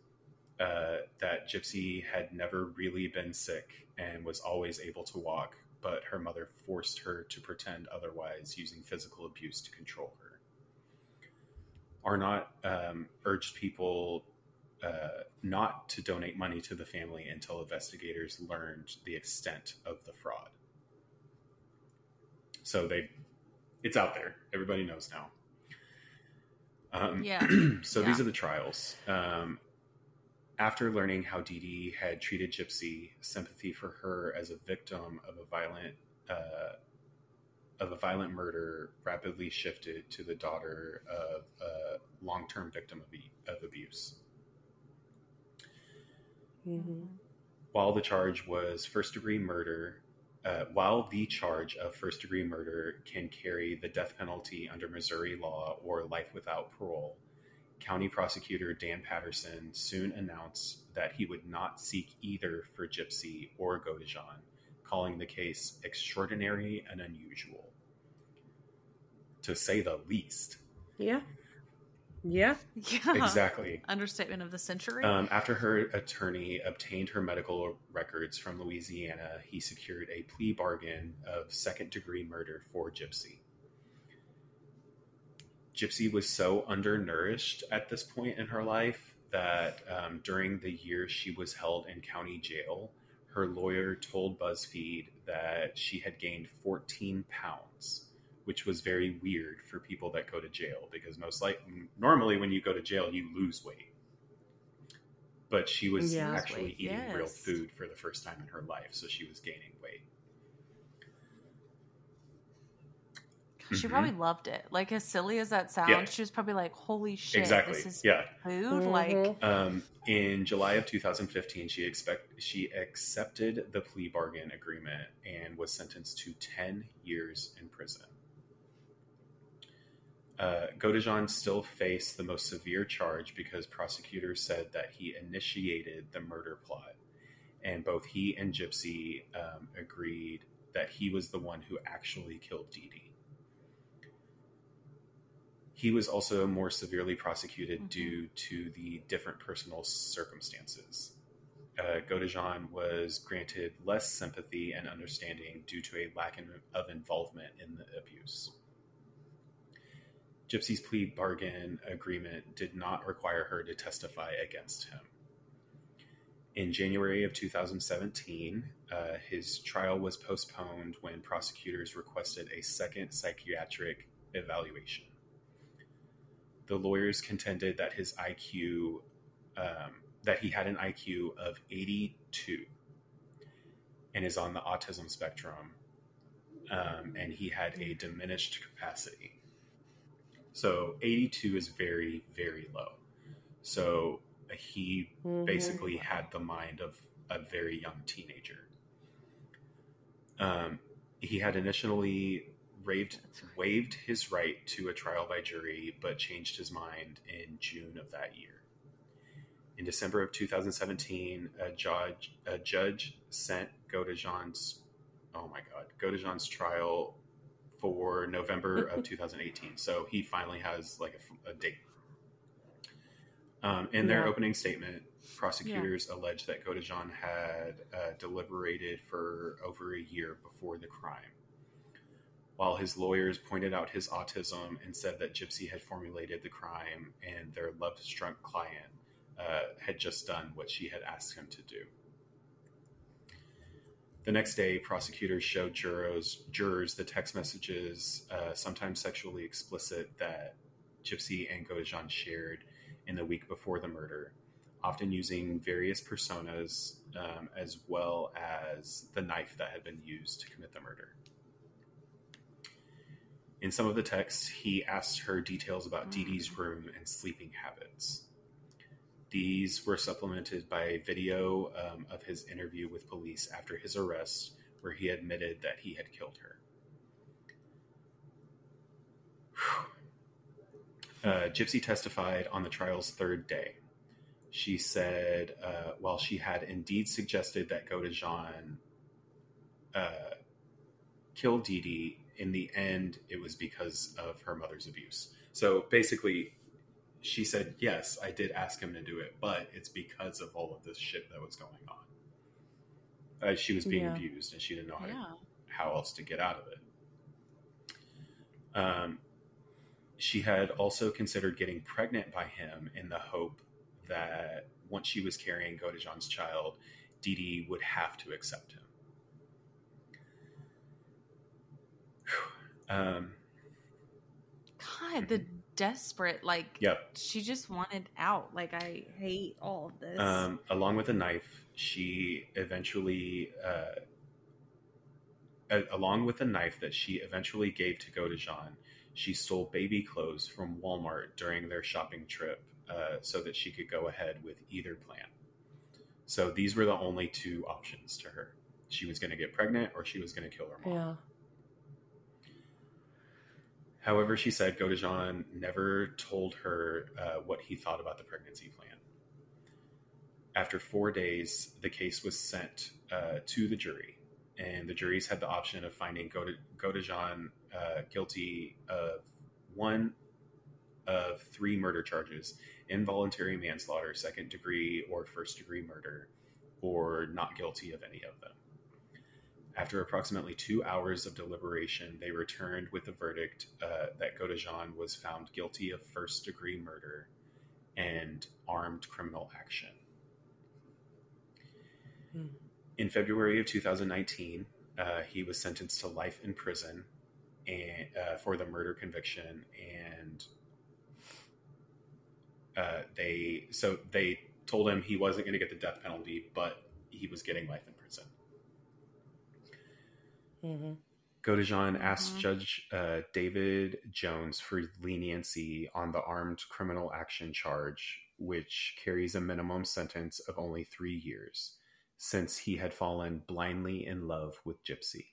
Uh, that Gypsy had never really been sick and was always able to walk, but her mother forced her to pretend otherwise using physical abuse to control her. Arnott um, urged people uh, not to donate money to the family until investigators learned the extent of the fraud. So they, it's out there. Everybody knows now. Um, Yeah. so Yeah. these are the trials. Um, after learning how Dee Dee had treated Gypsy, sympathy for her as a victim of a violent uh, of a violent murder rapidly shifted to the daughter of a long-term victim of, e- of abuse. Hmm While the charge was first-degree murder, uh, while the charge of first-degree murder can carry the death penalty under Missouri law or life without parole, County Prosecutor Dan Patterson soon announced that he would not seek either for Gypsy or Godejohn, calling the case extraordinary and unusual. To say the least. Yeah. Yeah. Yeah. Exactly. Understatement of the century. Um, after her attorney obtained her medical records from Louisiana, he secured a plea bargain of second degree murder for Gypsy. Gypsy was so undernourished at this point in her life that um, during the year she was held in county jail, her lawyer told BuzzFeed that she had gained 14 pounds, which was very weird for people that go to jail because most like normally when you go to jail you lose weight. But she was Yeah. Actually weight, eating real food for the first time in her life, so she was gaining weight. she mhm. probably loved it. Like as silly as that sounds, Yeah. she was probably like, "Holy shit, exactly. this is Yeah. food!" Like, Mhm. Um, in July of 2015, she expect she accepted the plea bargain agreement and was sentenced to 10 years in prison. Uh, Godejohn still faced the most severe charge because prosecutors said that he initiated the murder plot, and both he and Gypsy um, agreed that he was the one who actually killed Dee Dee. He was also more severely prosecuted Mhm. due to the different personal circumstances. Uh, Godejohn was granted less sympathy and understanding due to a lack in, of involvement in the abuse. Gypsy's plea bargain agreement did not require her to testify against him. In January of 2017, uh, his trial was postponed when prosecutors requested a second psychiatric evaluation. The lawyers contended that his IQ, um, that he had an IQ of 82 and is on the autism spectrum, um, and he had a diminished capacity. So 82 is very, very low. So he Mhm. basically had the mind of a very young teenager. Um, he had initially raved, waived his right to a trial by jury, but changed his mind in June of that year. In December of 2017, a judge a judge sent Godejohn's oh my god Godejohn's trial for November of 2018. So he finally has like a, a date. Um, in their Yeah. opening statement, prosecutors alleged that Godejohn had uh, deliberated for over a year before the crime. While his lawyers pointed out his autism and said that Gypsy had formulated the crime and their love struck client uh, had just done what she had asked him to do. The next day, prosecutors showed jurors, jurors the text messages, uh, sometimes sexually explicit, that Gypsy and Godejohn shared in the week before the murder, often using various personas um, as well as the knife that had been used to commit the murder. In some of the texts, he asked her details about Dee Dee's room and sleeping habits. These were supplemented by a video um, of his interview with police after his arrest, where he admitted that he had killed her. Uh, Gypsy testified on the trial's third day. She said, uh, while she had indeed suggested that Godejohn uh, kill Dee Dee, in the end, it was because of her mother's abuse. So basically, she said, Yes, I did ask him to do it, but it's because of all of this shit that was going on. Uh, she was being Yeah. abused and she didn't know how, Yeah. how else to get out of it. Um, she had also considered getting pregnant by him in the hope that once she was carrying Godejohn's child, Dee Dee would have to accept him. Um, God, the desperate like. yep. She just wanted out. Like I hate all of this. Um, along with a knife, she eventually, uh, a- along with a knife that she eventually gave to Godejohn, she stole baby clothes from Walmart during their shopping trip uh, so that she could go ahead with either plan. So these were the only two options to her. She was going to get pregnant or she was going to kill her mom. Yeah. However, she said Godejohn never told her uh, what he thought about the pregnancy plan. After four days, the case was sent uh, to the jury, and the juries had the option of finding Gode- uh, guilty of one of three murder charges involuntary manslaughter, second degree, or first degree murder, or not guilty of any of them. After approximately two hours of deliberation, they returned with a verdict uh, that Godejohn was found guilty of first degree murder and armed criminal action. Hmm. In February of 2019, uh, he was sentenced to life in prison and, uh, for the murder conviction, and uh, they so they told him he wasn't going to get the death penalty, but he was getting life in prison. Hmm Godejohn asked Mhm. Judge uh, David Jones for leniency on the armed criminal action charge, which carries a minimum sentence of only three years, since he had fallen blindly in love with Gypsy.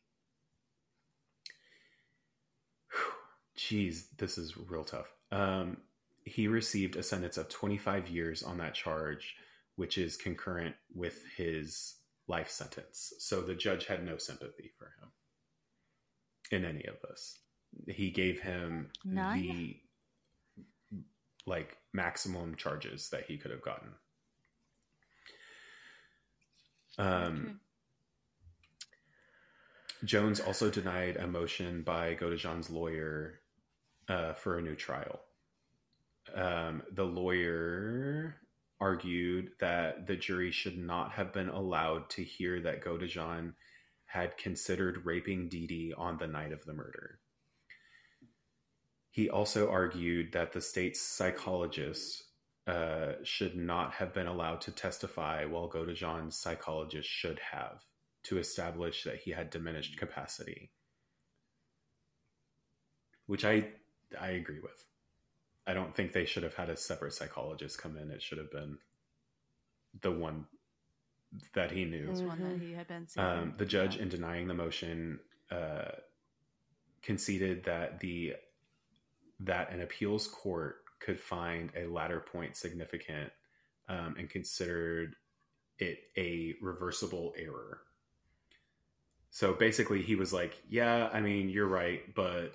Whew. Jeez, this is real tough. Um, he received a sentence of 25 years on that charge, which is concurrent with his life sentence. So the judge had no sympathy for him in any of this. He gave him None? the like maximum charges that he could have gotten. Um, Okay. Jones also denied a motion by Godejohn's lawyer uh, for a new trial. Um, the lawyer argued that the jury should not have been allowed to hear that Godejohn had considered raping Dee Dee on the night of the murder. He also argued that the state's psychologist uh, should not have been allowed to testify, while Godejohn's psychologist should have to establish that he had diminished capacity, which I I agree with. I don't think they should have had a separate psychologist come in. It should have been the one that he knew. This one that Mhm. he had been seeing. Um, the judge, Yeah. in denying the motion, uh, conceded that the that an appeals court could find a latter point significant um, and considered it a reversible error. So basically, he was like, "Yeah, I mean, you're right, but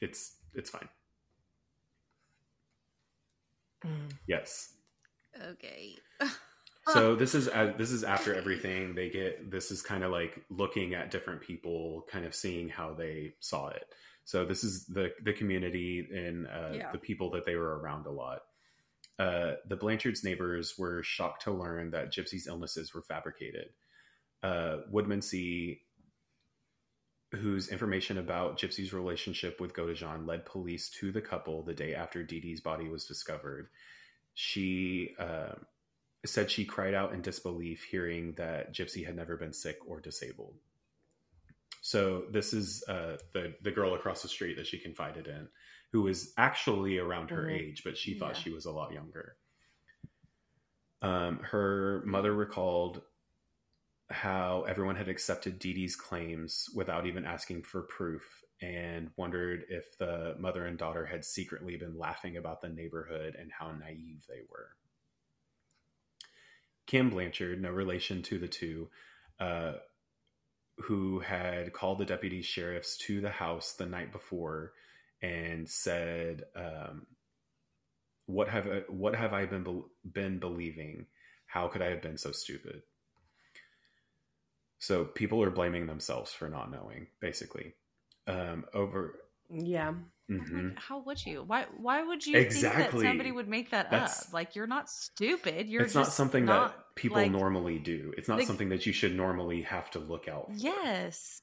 it's it's fine." Mm. Yes. Okay. so this is uh, this is after everything. They get this is kind of like looking at different people kind of seeing how they saw it. So this is the the community and uh, Yeah. the people that they were around a lot. Uh, the blanchards neighbors were shocked to learn that gypsy's illnesses were fabricated. Uh, Woodmansee, whose information about Gypsy's relationship with Godejohn led police to the couple the day after Dee Dee's body was discovered. She uh, said she cried out in disbelief hearing that Gypsy had never been sick or disabled. So this is uh, the the girl across the street that she confided in, who was actually around her Mhm. age, but she thought Yeah. she was a lot younger. Um, her mother recalled how everyone had accepted Dee Dee's claims without even asking for proof and wondered if the mother and daughter had secretly been laughing about the neighborhood and how naive they were. Kim Blanchard, no relation to the two, uh, who had called the deputy sheriffs to the house the night before and said, um, "What have I, what have I been bel been believing? How could I have been so stupid?" So people are blaming themselves for not knowing, basically. Um, over, Yeah. Mhm. Like, how would you? Why? Why would you Exactly. think that somebody would make that That's- up? Like you're not stupid. You're it's not something not, that people like- normally do. It's not like- something that you should normally have to look out. For. Yes.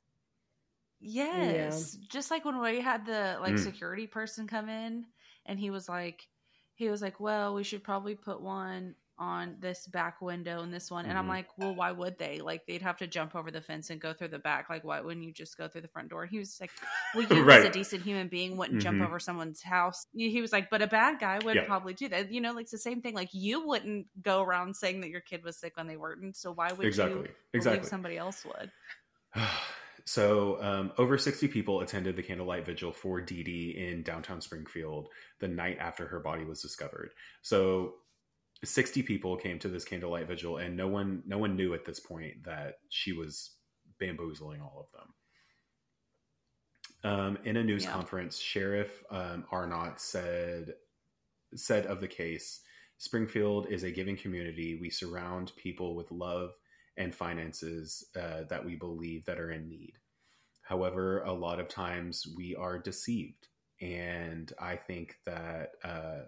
Yes. Just like when we had the like Mm. security person come in and he was like he was like, "Well, we should probably put one on this back window and this one." And I'm Mhm. like, "Well, why would they? Like they'd have to jump over the fence and go through the back. Like why wouldn't you just go through the front door?" And he was like, "Well, you as a decent human being wouldn't jump Mhm. over someone's house." He was like, "But a bad guy would Yeah. probably do that." You know, like it's the same thing. Like you wouldn't go around saying that your kid was sick when they weren't. So why would Exactly. you believe Exactly. somebody else would? so, um, over 60 people attended the candlelight vigil for Dee Dee in downtown Springfield the night after her body was discovered. So, 60 people came to this candlelight vigil, and no one, no one knew at this point that she was bamboozling all of them. Um, in a news Yeah. conference, Sheriff um, Arnott said said of the case, Springfield is a giving community. We surround people with love and finances uh, that we believe that are in need. However, a lot of times we are deceived, and I think that uh,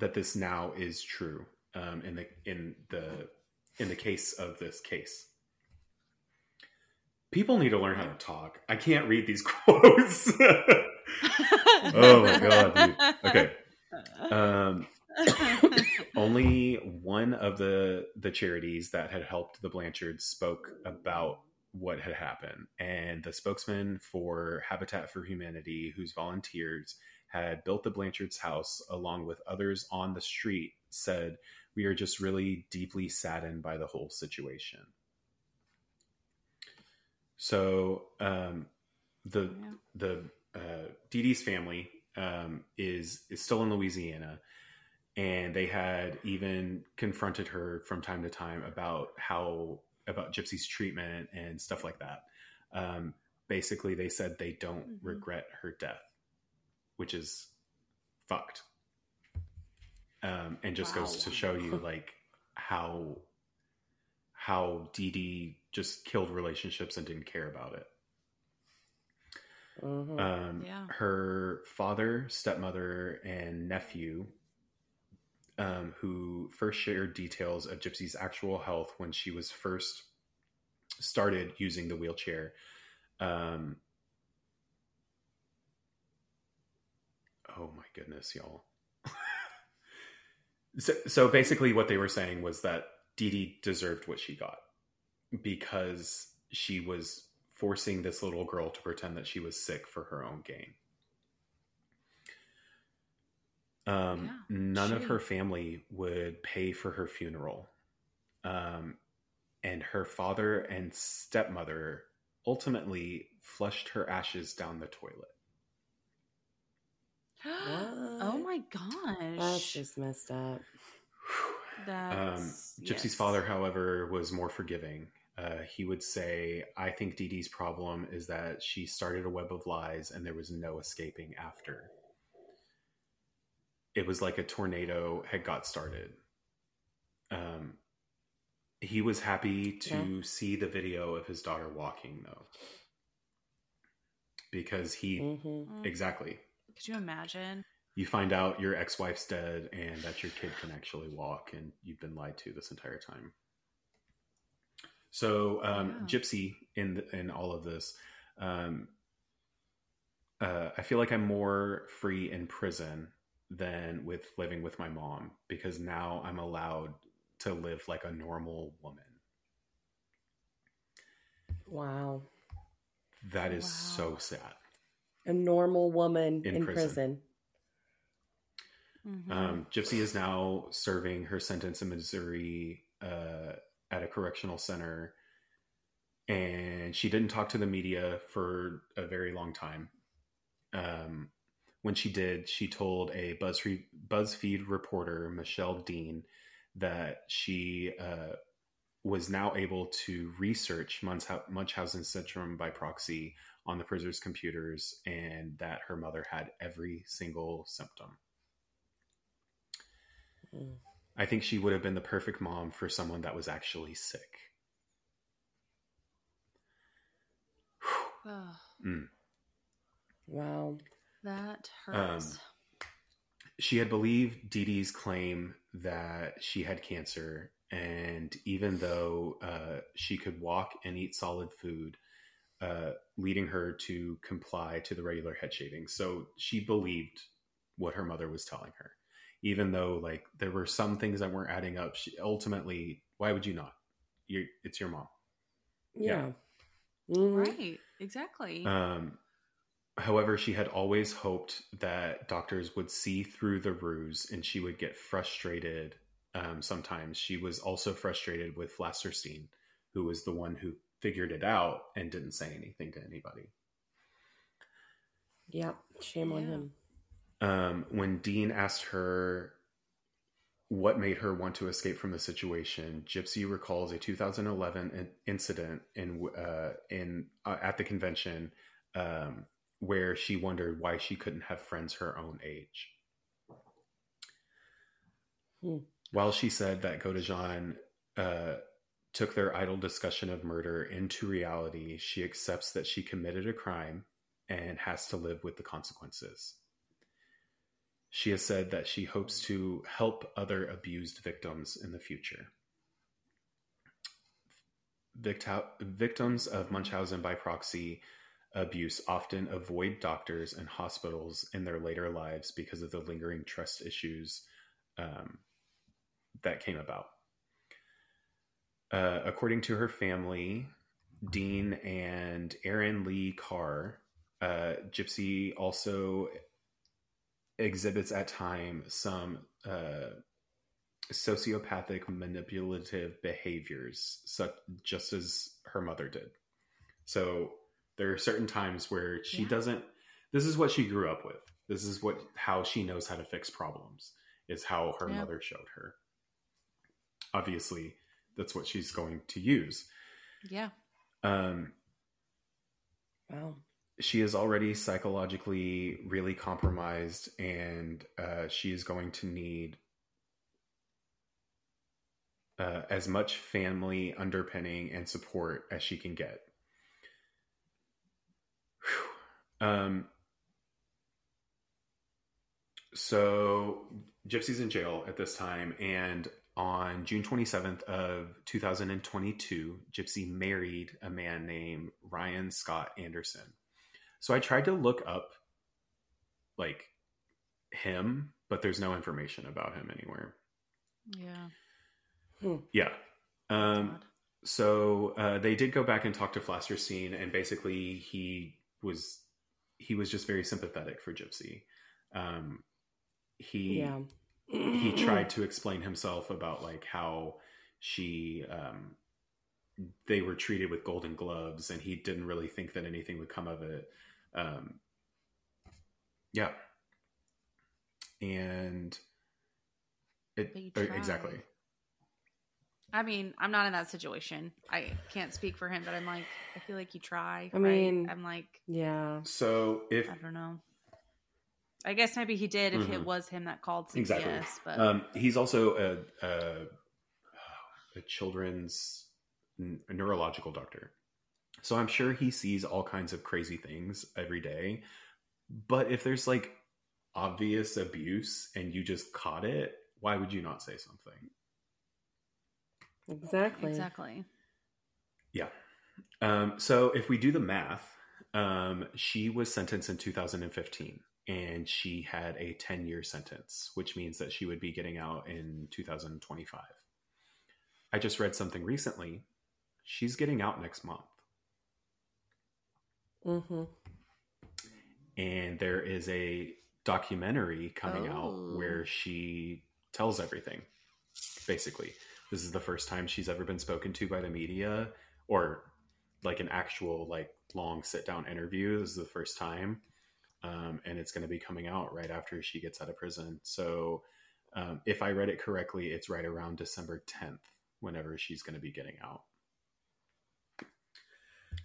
that this now is true um, in the in the in the case of this case. People need to learn how to talk. I can't read these quotes. oh my god! Dude. Okay. Um, only one of the the charities that had helped the Blanchards spoke about what had happened, and the spokesman for Habitat for Humanity, whose volunteers had built the Blanchards' house along with others on the street, said, "We are just really deeply saddened by the whole situation." So, um, the Yeah. the uh, Dee Dee's family um, is is still in Louisiana, and they had even confronted her from time to time about how about Gypsy's treatment and stuff like that. Um, basically, they said they don't Mhm. regret her death, which is fucked, um, and just goes to show you like how how Dee Dee just killed relationships and didn't care about it. Mhm. Um, Yeah. Her father, stepmother, and nephew, um, who first shared details of Gypsy's actual health when she was first started using the wheelchair. Um, oh my goodness, y'all. so, so basically, what they were saying was that Dee Dee deserved what she got because she was forcing this little girl to pretend that she was sick for her own gain. Um, Yeah, none of her family would pay for her funeral. Um, and her father and stepmother ultimately flushed her ashes down the toilet. Oh my gosh. That's just messed up. Um, Gypsy's yes. father, however, was more forgiving. Uh, he would say, I think Dee Dee's problem is that she started a web of lies and there was no escaping after. It was like a tornado had got started. Um, he was happy to see the video of his daughter walking, though. Because he, hmm Mm. exactly, Could you imagine? you find out your ex wife's dead and that your kid can actually walk and you've been lied to this entire time. So um, Yeah. Gypsy in the, in all of this, um, uh, I feel like I'm more free in prison than with living with my mom because now I'm allowed to live like a normal woman. Wow. That is so sad. A normal woman In in, prison. prison. Mhm. Um, Gypsy is now serving her sentence in Missouri uh, at a correctional center, and she didn't talk to the media for a very long time. Um, when she did, she told a BuzzFeed, BuzzFeed reporter, Michelle Dean, that she uh, was now able to research Munchau- Munchausen syndrome by proxy on the prisoner's computers, and that her mother had every single symptom. Mm. I think she would have been the perfect mom for someone that was actually sick. Ugh, Mm. Wow. that hurts. Um, She had believed Dee Dee's claim that she had cancer, and even though uh, she could walk and eat solid food, uh, leading her to comply to the regular head shaving. So she believed what her mother was telling her, even though like there were some things that weren't adding up. She ultimately, why would you not? You, it's your mom. Yeah. Yeah. Mhm. right. Exactly. Um, however, she had always hoped that doctors would see through the ruse and she would get frustrated. Um, sometimes she was also frustrated with Flasterstein, who was the one who figured it out and didn't say anything to anybody. Yep. Shame on him. Um, when Dean asked her what made her want to escape from the situation, Gypsy recalls a 2011 incident in uh, in uh, at the convention um, where she wondered why she couldn't have friends her own age. Hmm. While she said that Godejohn uh, took their idle discussion of murder into reality, she accepts that she committed a crime and has to live with the consequences. She has said that she hopes to help other abused victims in the future. Victi- victims of Munchausen by proxy abuse often avoid doctors and hospitals in their later lives because of the lingering trust issues um, that came about. Uh, according to her family, Dean and Aaron Lee Carr, uh, Gypsy also exhibits at time some uh, sociopathic manipulative behaviors, such just as her mother did. So there are certain times where she Yeah. doesn't. This is what she grew up with. This is what how she knows how to fix problems. Is how her Yeah. mother showed her. Obviously, that's what she's going to use. yeah. Um, Wow. she is already psychologically really compromised and uh, she is going to need uh, as much family underpinning and support as she can get Whew. um, so gypsy's in jail at this time and on june 27th of 2022 gypsy married a man named ryan scott anderson so I tried to look up like him, but there's no information about him anywhere. Yeah. Yeah. Um, so uh, they did go back and talk to Flasterstein, and basically he was he was just very sympathetic for Gypsy. Um, he Yeah. He tried to explain himself about like how she um, they were treated with golden gloves, and he didn't really think that anything would come of it. Um, yeah, and it But you tried. exactly. I mean, I'm not in that situation. I can't speak for him, but I'm like, I feel like you try. I right? mean- I'm like, Yeah. So if I don't know. I guess maybe he did if it Mhm. was him that called CPS, Exactly. but Um, he's also a, a, a children's n- a neurological doctor. So I'm sure he sees all kinds of crazy things every day. But if there's like obvious abuse and you just caught it, why would you not say something? Exactly. exactly. Yeah. Um, so if we do the math, um, she was sentenced in 2015 and she had a 10 year sentence, which means that she would be getting out in 2025. I just read something recently. She's getting out next month. Mm-hmm. And there is a documentary coming Oh. out where she tells everything. Basically, this is the first time she's ever been spoken to by the media or like an actual like long sit down interview. This is the first time. Um, and it's going to be coming out right after she gets out of prison. So, um, if I read it correctly, it's right around December 10th, whenever she's going to be getting out.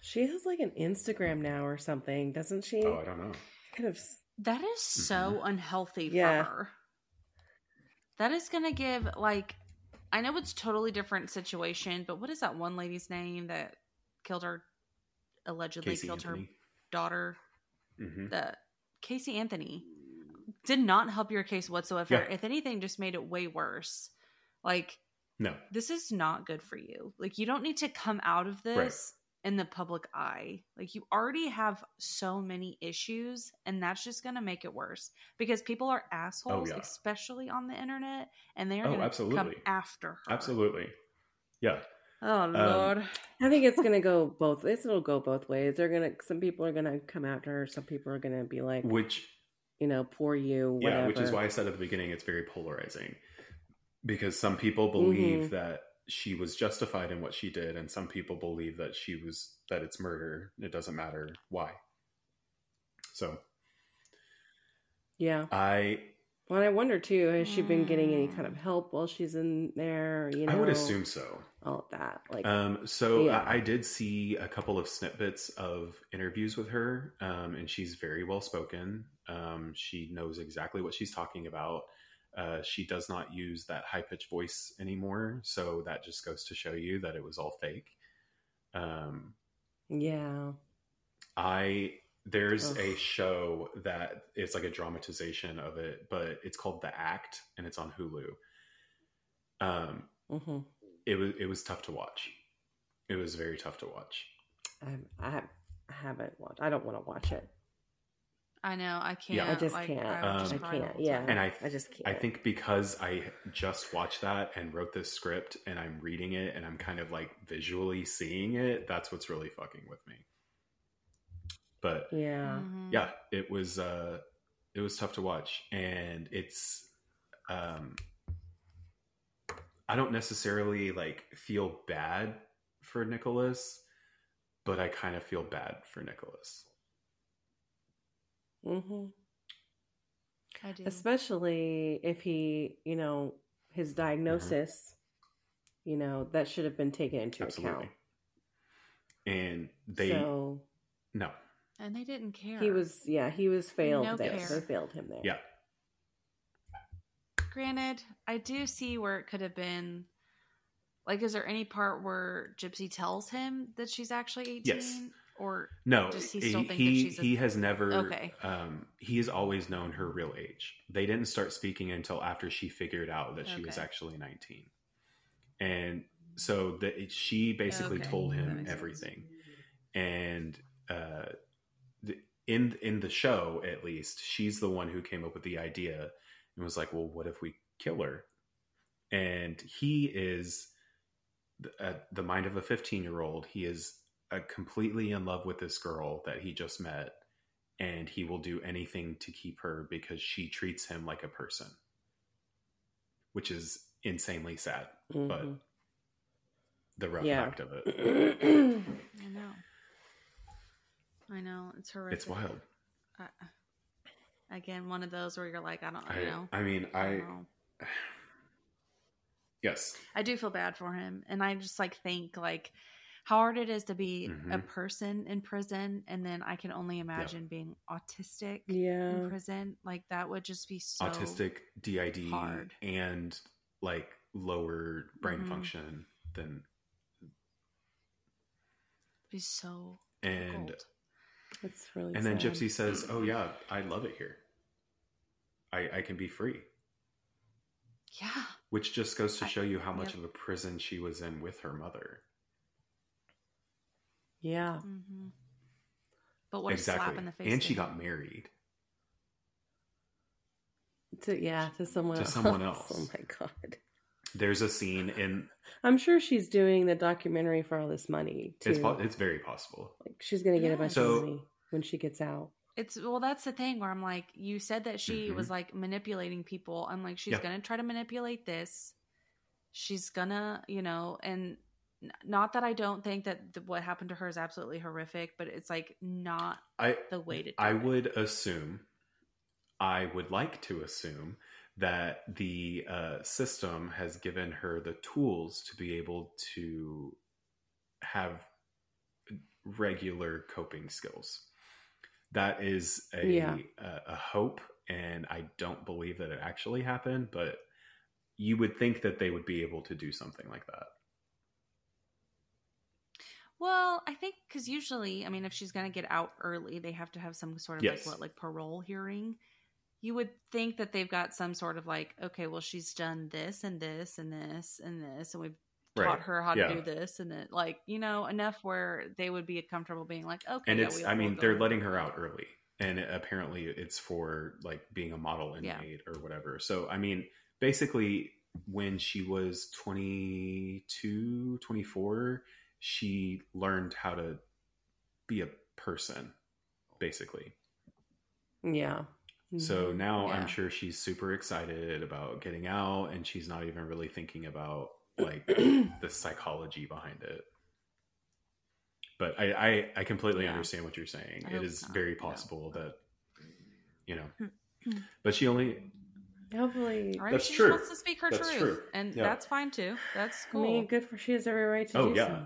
She has like an Instagram now or something, doesn't she? Oh, I don't know. kind of. That is so unhealthy Yeah. for her. That is going to give like I know it's totally different situation, but what is that one lady's name that killed her allegedly Casey killed her Anthony. daughter? hmm The Casey Anthony did not help your case whatsoever. Yeah. If anything, just made it way worse. Like No. this is not good for you. Like you don't need to come out of this in the public eye. Like you already have so many issues and that's just going to make it worse because people are oh, assholes yeah. especially on the internet and they are Oh, going to come absolutely. after her. Absolutely. Yeah. Oh lord. I think it's gonna go both. It's it'll go both ways. They're gonna. Some people are gonna come after her. Some people are gonna be like, Which you know, poor you. Whatever. Yeah, which is why I said at the beginning it's very polarizing. Because some people believe Mhm. that she was justified in what she did, and some people believe that she was that it's murder. It doesn't matter why. So Yeah. I Well, I wonder too. Has she been getting any kind of help while she's in there? You know, I would assume so. All of that. Like, Um, so Yeah. I, I did see a couple of snippets of interviews with her, um, and she's very well spoken. Um, she knows exactly what she's talking about. Uh, she does not use that high pitched voice anymore, so that just goes to show you that it was all fake. Um, yeah. I there's Ugh. a show that it's like a dramatization of it, but it's called The Act, and it's on Hulu. Um, hmm it was it was tough to watch. It was very tough to watch. I, I, have, I haven't watched. I don't want to watch it. I know. I can't. Yeah. I just like, can't. I, Um, just I can't. Yeah. And I I just can't. I think because I just watched that and wrote this script and I'm reading it and I'm kind of like visually seeing it, that's what's really fucking with me. But Yeah. Mhm. yeah, it was uh it was tough to watch and it's um I don't necessarily like feel bad for Nicholas, but I kind of feel bad for Nicholas. Mm-hmm. I do. Especially if he, you know, his diagnosis, you know, that should have been taken into Absolutely. account. And they so no. and they didn't care. he was, yeah, he was failed No there. care. They failed him there. Yeah. Granted, I do see where it could have been. Like, is there any part where Gypsy tells him that she's actually eighteen? Yes. Or No, Does he he still think that she's a- he has never. Okay. Um, he has always known her real age. They didn't start speaking until after she figured out that she was actually nineteen, and so that she basically Okay, told him makes sense. everything. And uh, the, in in the show, at least, she's the one who came up with the idea and was like, "Well, what if we kill her?" And he is the- at the mind of a 15 year old he is uh, completely in love with this girl that he just met and he will do anything to keep her because she treats him like a person which is insanely sad but Mhm. the rough Yeah. fact of it I know, I know it's horrific. it's wild Uh, again, one of those where you're like, I don't, I, know, I mean I, i yes I do feel bad for him, and I just like think like how hard it is to be a Mhm. person in prison, and then I can only imagine being autistic Yeah. in prison. Like that would just be so autistic did hard. and like lower brain Mhm. function than be so and difficult. It's really and then gypsy says oh yeah i love it here i i can be free yeah, which just goes to I- show you how much yep. of a prison she was in with her mother Yeah. hmm But what a exactly. slap in the face! and to she got married. To yeah, to someone To else. someone else. Oh my god. There's a scene in I'm sure she's doing the documentary for all this money too. it's po- it's very possible. like she's gonna get a Yeah. bunch So- of money when she gets out. It's well, that's the thing where I'm like, you said that she Mhm. was like manipulating people. I'm like, she's Yeah. gonna try to manipulate this. She's gonna, you know, and not that I don't think that th- what happened to her is absolutely horrific, but it's like not I the way to. Do I it. would assume, I would like to assume that the uh, system has given her the tools to be able to have regular coping skills. That is a, Yeah. a, a hope, and I don't believe that it actually happened, but you would think that they would be able to do something like that. Well, I think because usually, I mean, if she's going to get out early, they have to have some sort of Yes. like what, like parole hearing. You would think that they've got some sort of like, okay, well, she's done this and this and this and this, and we've taught her how to Yeah. do this and then like you know enough where they would be comfortable being like, okay, and yeah, it's we- i mean they're letting her out early and apparently it's for like being a model Yeah. inmate or whatever so i mean basically when she was 22 24 she learned how to be a person basically Yeah. so Mhm. now Yeah. i'm sure she's super excited about getting out and she's not even really thinking about like the psychology behind it but i i, I completely Yeah. understand what you're saying I it hope is not, very yeah. possible that you know hmm. but she only hopefully Or That's she true. just wants to speak her That's truth, true. and Yeah. that's fine too. That's I cool. mean, good for she has every right to Oh, do yeah.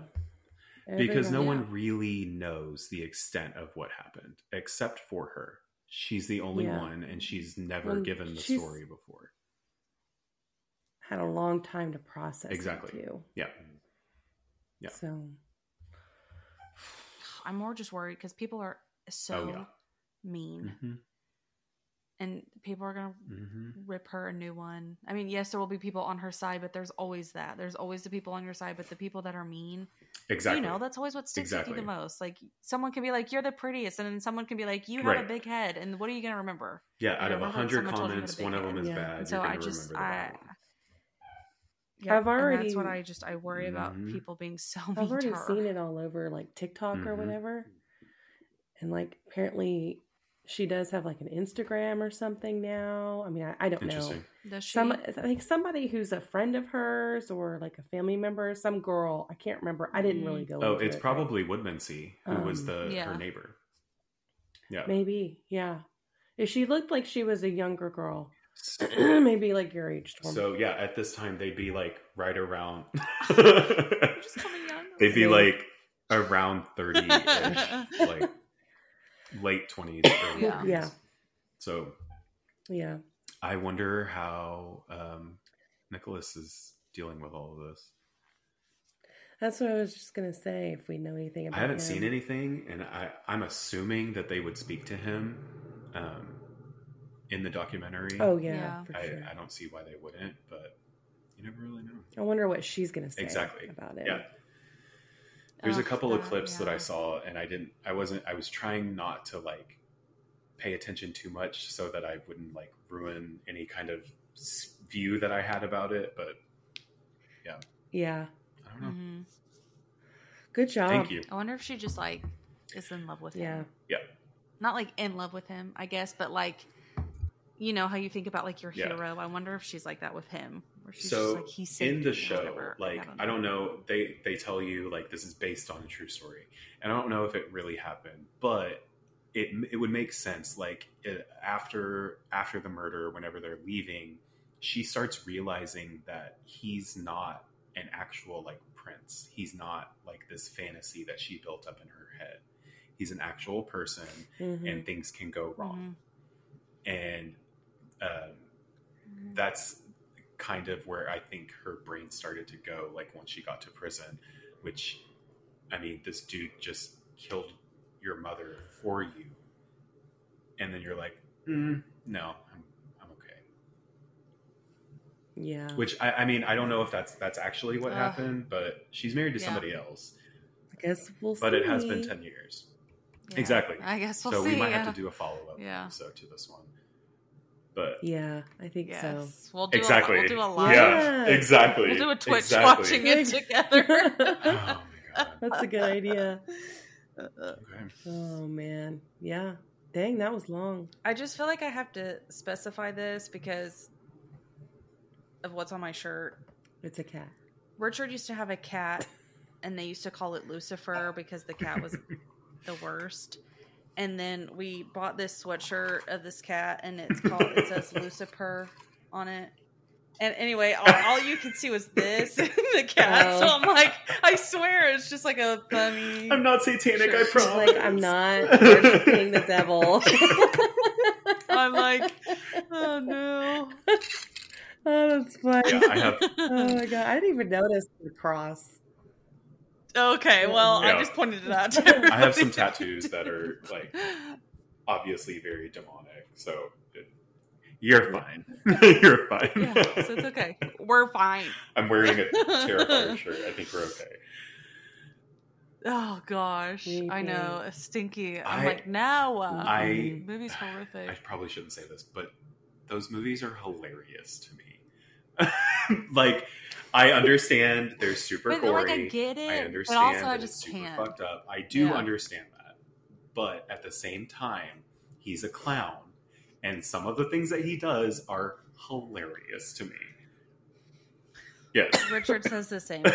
so. because no Everyone- one really knows the extent of what happened except for her she's the only Yeah. one and she's never Well, given the she's- story before had a long time to process Exactly. too. yeah Yeah. So I'm more just worried because people are so Oh, yeah. mean, hmm and people are gonna hmm rip her a new one. I mean, yes, there will be people on her side, but there's always that. There's always the people on your side, but the people that are mean, exactly you know, that's always what sticks with you the most. Like someone can be like, "You're the prettiest," and then someone can be like, "You have Right. a big head," and what are you gonna remember? yeah out of a hundred someone told you you had a comments one of them head. is Yeah. bad And so I just, remember the bad I, one. Yeah, I've and already- that's what I just I worry about Mhm. people being so I've already to her. seen it all over like TikTok or Mhm. whatever. And like apparently she does have like an Instagram or something now. I mean, I, I don't know. Does she? Some I think somebody who's a friend of hers or like a family member, some girl, I can't remember. I didn't really go oh into it's it, probably Woodmansee who was Um, the Yeah. her neighbor yeah Maybe, yeah. If she looked like she was a younger girl, maybe like your age, Storm. So yeah, at this time they'd be like right around. Just young. they'd be like around thirty like late twenties. Yeah. Yeah. So yeah. I wonder how um, Nicholas is dealing with all of this. That's what I was just gonna say. If we know anything about I haven't him. seen anything, and I, I'm assuming that they would speak to him um, in the documentary. Oh yeah, Yeah. for I, sure. I don't see why they wouldn't, but you never really know. I wonder what she's gonna say Exactly. about it. Yeah. There's a couple of that- clips that. I saw, and I didn't. I wasn't. I was trying not to like pay attention too much, so that I wouldn't like ruin any kind of view that I had about it. But Yeah. Yeah. I don't know. Mhm. Good job. Thank you. I wonder if she just like is in love with him. Yeah. Yeah. Not like in love with him, I guess, but like you know how you think about like your Yeah. hero. I wonder if she's like that with him, where she's so just like he saved in the me or show, whatever. like I don't know, they they tell you like this is based on a true story, and I don't know if it really happened, but it it would make sense. Like it, after after the murder, whenever they're leaving, she starts realizing that he's not an actual like prince. He's not like this fantasy that she built up in her head. He's an actual person, Mhm. and things can go wrong. Mhm. And um, that's kind of where I think her brain started to go, like once she got to prison, which, I mean, this dude just killed your mother for you. And then you're like, mm, no, I'm, I'm okay. Yeah. Which I, I mean, I don't know if that's that's actually what Ugh. happened, but she's married to Yeah. somebody else. I guess we'll see. but it has been 10 years. Exactly. I guess we'll so see. we might yeah. have to do a follow up Yeah. episode to this one. But Yeah, I think so. We'll do exactly. A, we'll do a live. Yeah, Yeah. exactly. We'll do a Twitch exactly. watching it together. Oh my god. That's a good idea. Okay. Oh man, yeah. Dang, that was long. I just feel like I have to specify this because of what's on my shirt. It's a cat. Richard used to have a cat, and they used to call it Lucifer because the cat was the worst. And then we bought this sweatshirt of this cat, and it's called it says Lucifer on it. And anyway, all, all you could see was this and the cat. So Oh. I'm like, I swear, it's just like a funny. I'm not satanic, I Sure. She's promise. like, I'm not worshiping the devil. I'm like, oh no. oh, that's funny. Yeah, I have Oh my god, I didn't even notice the cross. Okay, well, Yeah. I just pointed it out. To I have some tattoos that are like obviously very demonic. So it, you're fine. you're fine. Yeah, so it's okay. We're fine. I'm wearing a Terrifier shirt. I think we're okay. Oh gosh, I Mhm. know, it's stinky. I'm I- like, no, uh, I- movie's horrific. I probably shouldn't say this, but those movies are hilarious to me. like, I understand they're super But gory. like, I get it, I understand. but also I just it's super can't. fucked up. I do Yeah. understand that, but at the same time, he's a clown, and some of the things that he does are hilarious to me. Yes. Richard says the same thing.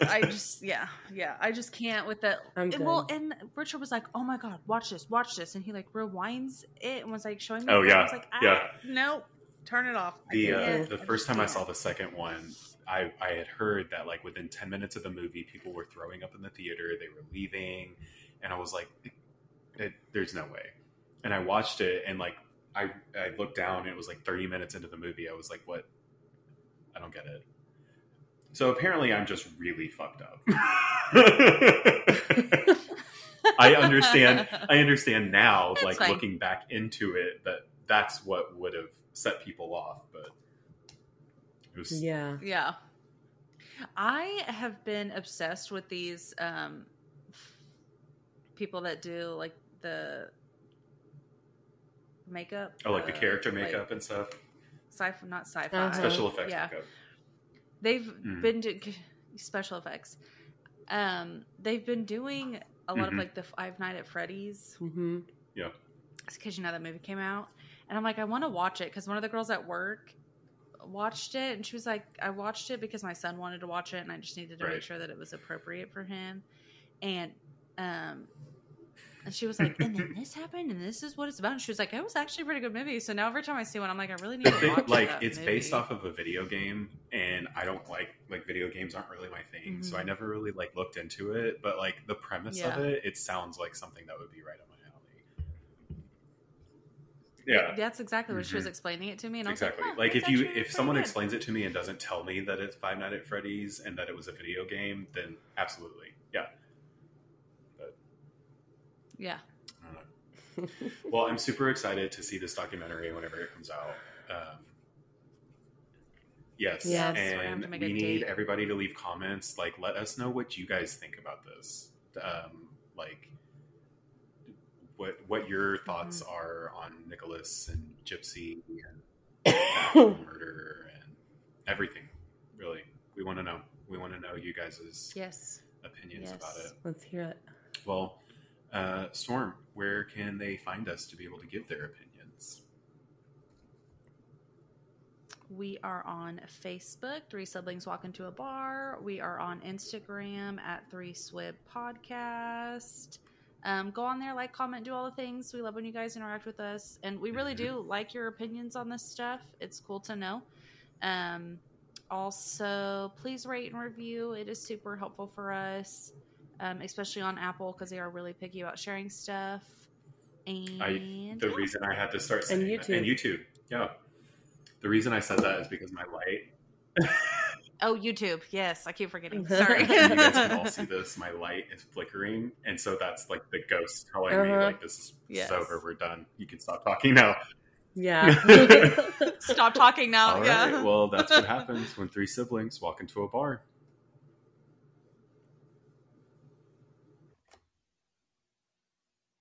I just, yeah, yeah, I just can't with that. I'm And, well, and Richard was like, "Oh my god, watch this, watch this," and he like rewinds it and was like showing me. Oh, it. I yeah, was like, ah, yeah. nope, turn it off. The uh, the first time I saw the second one, I I had heard that like within ten minutes of the movie, people were throwing up in the theater. They were leaving, and I was like, it, it, "There's no way." And I watched it, and like I I looked down, and it was like thirty minutes into the movie. I was like, "What? I don't get it." So apparently, I'm just really fucked up. I understand. I understand now, like fine. looking back into it, that that's what would have set people off. But was Yeah. Yeah. I have been obsessed with these um people that do like the makeup. oh, like the uh, character like makeup and stuff, sci-fi, not sci-fi. Uh-huh. special effects yeah. makeup. They've Mm. been doing special effects. Um, they've been doing a lot Mhm. of like the Five Night at Freddy's hmm because you know that movie came out, and I'm like, I want to watch it because one of the girls at work watched it, and she was like, I watched it because my son wanted to watch it, and I just needed to Right. make sure that it was appropriate for him, and um. And she was like, and then this happened, and this is what it's about. And she was like, it was actually a pretty good movie. So now every time I see one, I'm like, I really need to watch like it's movie. based off of a video game, and I don't like like video games aren't really my thing, so I Mhm. never really like looked into it. But like the premise Yeah. of it, it sounds like something that would be right on my. Yeah, that's exactly what she was Mhm. explaining it to me, and I was exactly. like, Like, oh, if you if someone good. explains it to me and doesn't tell me that it's Five Nights at Freddy's and that it was a video game, then absolutely, yeah. yeah, I don't know. Well, I'm super excited to see this documentary whenever it comes out. Um, yes, Yes. We're gonna have and we need date. everybody to leave comments. Like, let us know what you guys think about this. Um, like, what what your thoughts Mm-hmm. are on Nicholas and Gypsy and murder and everything. Really, we want to know. We want to know you guys' yes. opinions Yes. about it. Let's hear it. Well, uh, Storm, where can they find us to be able to give their opinions? We are on Facebook, Three Siblings Walk Into a Bar. We are on Instagram at Three Swib Podcast. Um, go on there, like, comment, do all the things. We love when you guys interact with us, and we really do like your opinions on this stuff. It's cool to know. Um, also, please rate and review. It is super helpful for us, um, especially on Apple because they are really picky about sharing stuff. And I, The reason I had to start And saying that- YouTube. and YouTube, yeah. The reason I said that is because my light. oh, YouTube, yes, I keep forgetting. Sorry, you guys can all see this. My light is flickering, and so that's like the ghost telling me Uh-huh. like this is Yes. this over. We're done. You can stop talking now. Yeah. Stop talking now. All yeah. right. Well, that's what happens when three siblings walk into a bar.